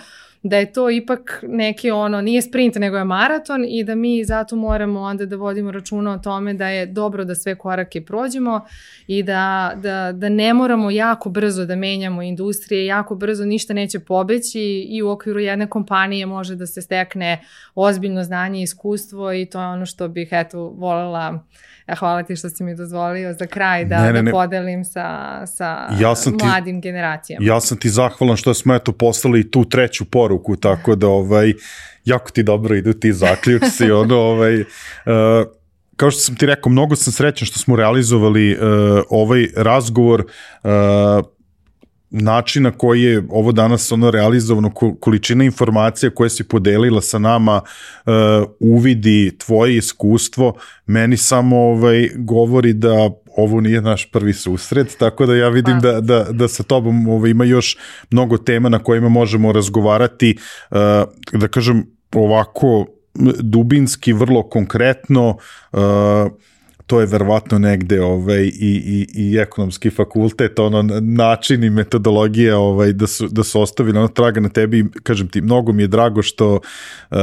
da je to ipak neki ono, nije sprint nego je maraton i da mi zato moramo onda da vodimo računa o tome da je dobro da sve korake prođemo i da, da, da ne moramo jako brzo da menjamo industrije, jako brzo ništa neće pobeći i u okviru jedne kompanije može da se stekne ozbiljno znanje i iskustvo i to je ono što bih eto volela Ja, hvala ti što si mi dozvolio za kraj da, ne, ne, ne. da podelim sa, sa ja sam mladim ti, generacijama. Ja sam ti zahvalan što smo eto poslali tu treću poruku, tako da ovaj, jako ti dobro idu ti zaključci, <laughs> ono, ovaj, uh, kao što sam ti rekao, mnogo sam srećan što smo realizovali uh, ovaj razgovor, uh, način na koji je ovo danas ono realizovano, količina informacija koje si podelila sa nama, uh, uvidi tvoje iskustvo, meni samo ovaj, govori da ovo nije naš prvi susret, tako da ja vidim da, da, da sa tobom ovaj, ima još mnogo tema na kojima možemo razgovarati, uh, da kažem ovako dubinski, vrlo konkretno, uh, to je verovatno negde ovaj, i, i, i ekonomski fakultet, ono, način i metodologija ovaj, da, su, da su ostavili ono traga na tebi, kažem ti, mnogo mi je drago što, uh,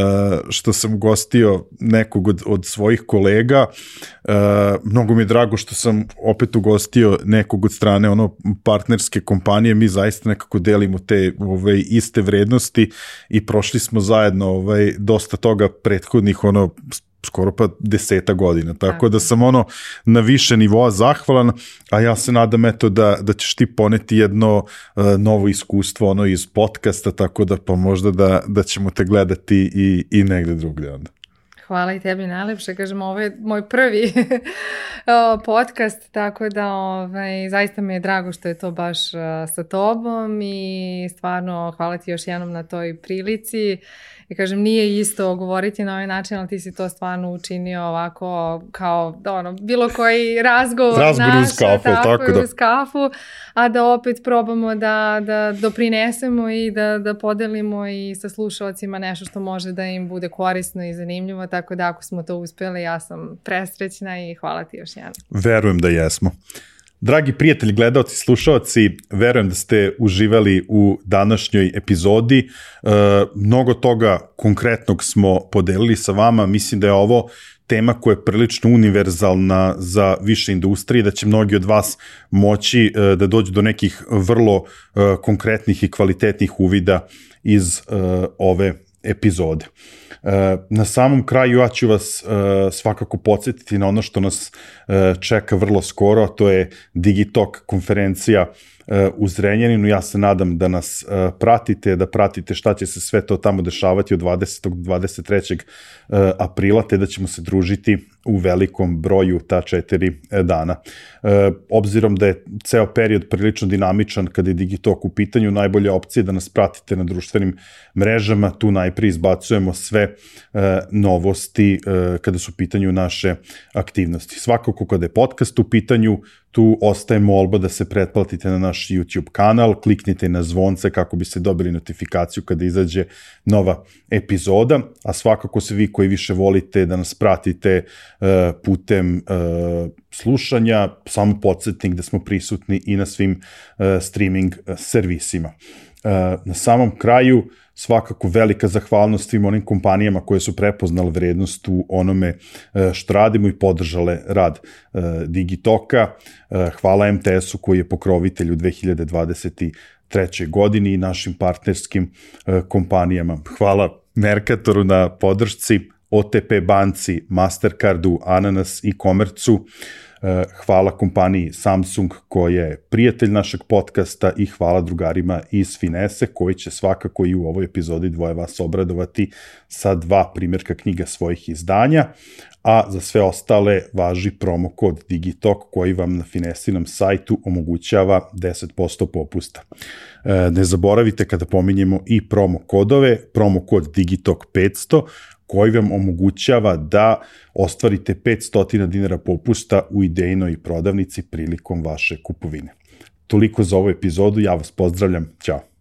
što sam ugostio nekog od, od svojih kolega, uh, mnogo mi je drago što sam opet ugostio nekog od strane ono partnerske kompanije, mi zaista nekako delimo te ovaj, iste vrednosti i prošli smo zajedno ovaj, dosta toga prethodnih ono skoro pa deseta godina, tako, tako da sam ono na više nivoa zahvalan, a ja se nadam eto da, da ćeš ti poneti jedno uh, novo iskustvo ono iz podcasta, tako da pa možda da, da ćemo te gledati i, i negde drugde onda. Hvala i tebi najlepše, kažem, ovo je moj prvi <laughs> podcast, tako da ovaj, zaista mi je drago što je to baš uh, sa tobom i stvarno hvala ti još jednom na toj prilici. I kažem, nije isto govoriti na ovaj način, ali ti si to stvarno učinio ovako kao da ono, bilo koji <laughs> razgovor Razgovor uz kafu, tako, tako da. uz kafu, a da opet probamo da, da doprinesemo i da, da podelimo i sa slušalcima nešto što može da im bude korisno i zanimljivo, tako da ako smo to uspeli, ja sam presrećna i hvala ti još jedan. Verujem da jesmo. Dragi prijatelji, gledalci, slušalci, verujem da ste uživali u današnjoj epizodi. E, mnogo toga konkretnog smo podelili sa vama. Mislim da je ovo tema koja je prilično univerzalna za više industrije, da će mnogi od vas moći e, da dođu do nekih vrlo e, konkretnih i kvalitetnih uvida iz e, ove epizode. Na samom kraju ja ću vas svakako podsjetiti na ono što nas čeka vrlo skoro, a to je Digitalk konferencija u Zrenjaninu. Ja se nadam da nas pratite, da pratite šta će se sve to tamo dešavati od 20. do 23. aprila, te da ćemo se družiti u velikom broju ta četiri dana. Obzirom da je ceo period prilično dinamičan kada je Digitalk u pitanju, najbolja opcija je da nas pratite na društvenim mrežama, tu najprije izbacujemo sve novosti kada su u pitanju naše aktivnosti. Svakako kada je podcast u pitanju, tu ostaje molba da se pretplatite na naš YouTube kanal, kliknite na zvonce kako biste dobili notifikaciju kada izađe nova epizoda, a svakako se vi koji više volite da nas pratite putem uh, slušanja, samo podsjetnik da smo prisutni i na svim uh, streaming servisima. Na samom kraju, svakako velika zahvalnost svim onim kompanijama koje su prepoznale vrednost u onome e, što radimo i podržale rad e, Digitoka. E, hvala MTS-u koji je pokrovitelj u 2023. godini i našim partnerskim kompanijama. Hvala Mercatoru na podršci, OTP banci, Mastercardu, Ananas i Komercu. Eh, hvala kompaniji Samsung koja je prijatelj našeg podcasta i hvala drugarima iz Finese koji će svakako i u ovoj epizodi dvoje vas obradovati sa dva primjerka knjiga svojih izdanja, a za sve ostale važi promo kod Digitalk koji vam na Finesinom sajtu omogućava 10% popusta. Eh, ne zaboravite kada pominjemo i promo kodove, promo kod Digitalk 500 koji vam omogućava da ostvarite 500 dinara popusta u idejnoj prodavnici prilikom vaše kupovine. Toliko za ovu epizodu, ja vas pozdravljam, ćao.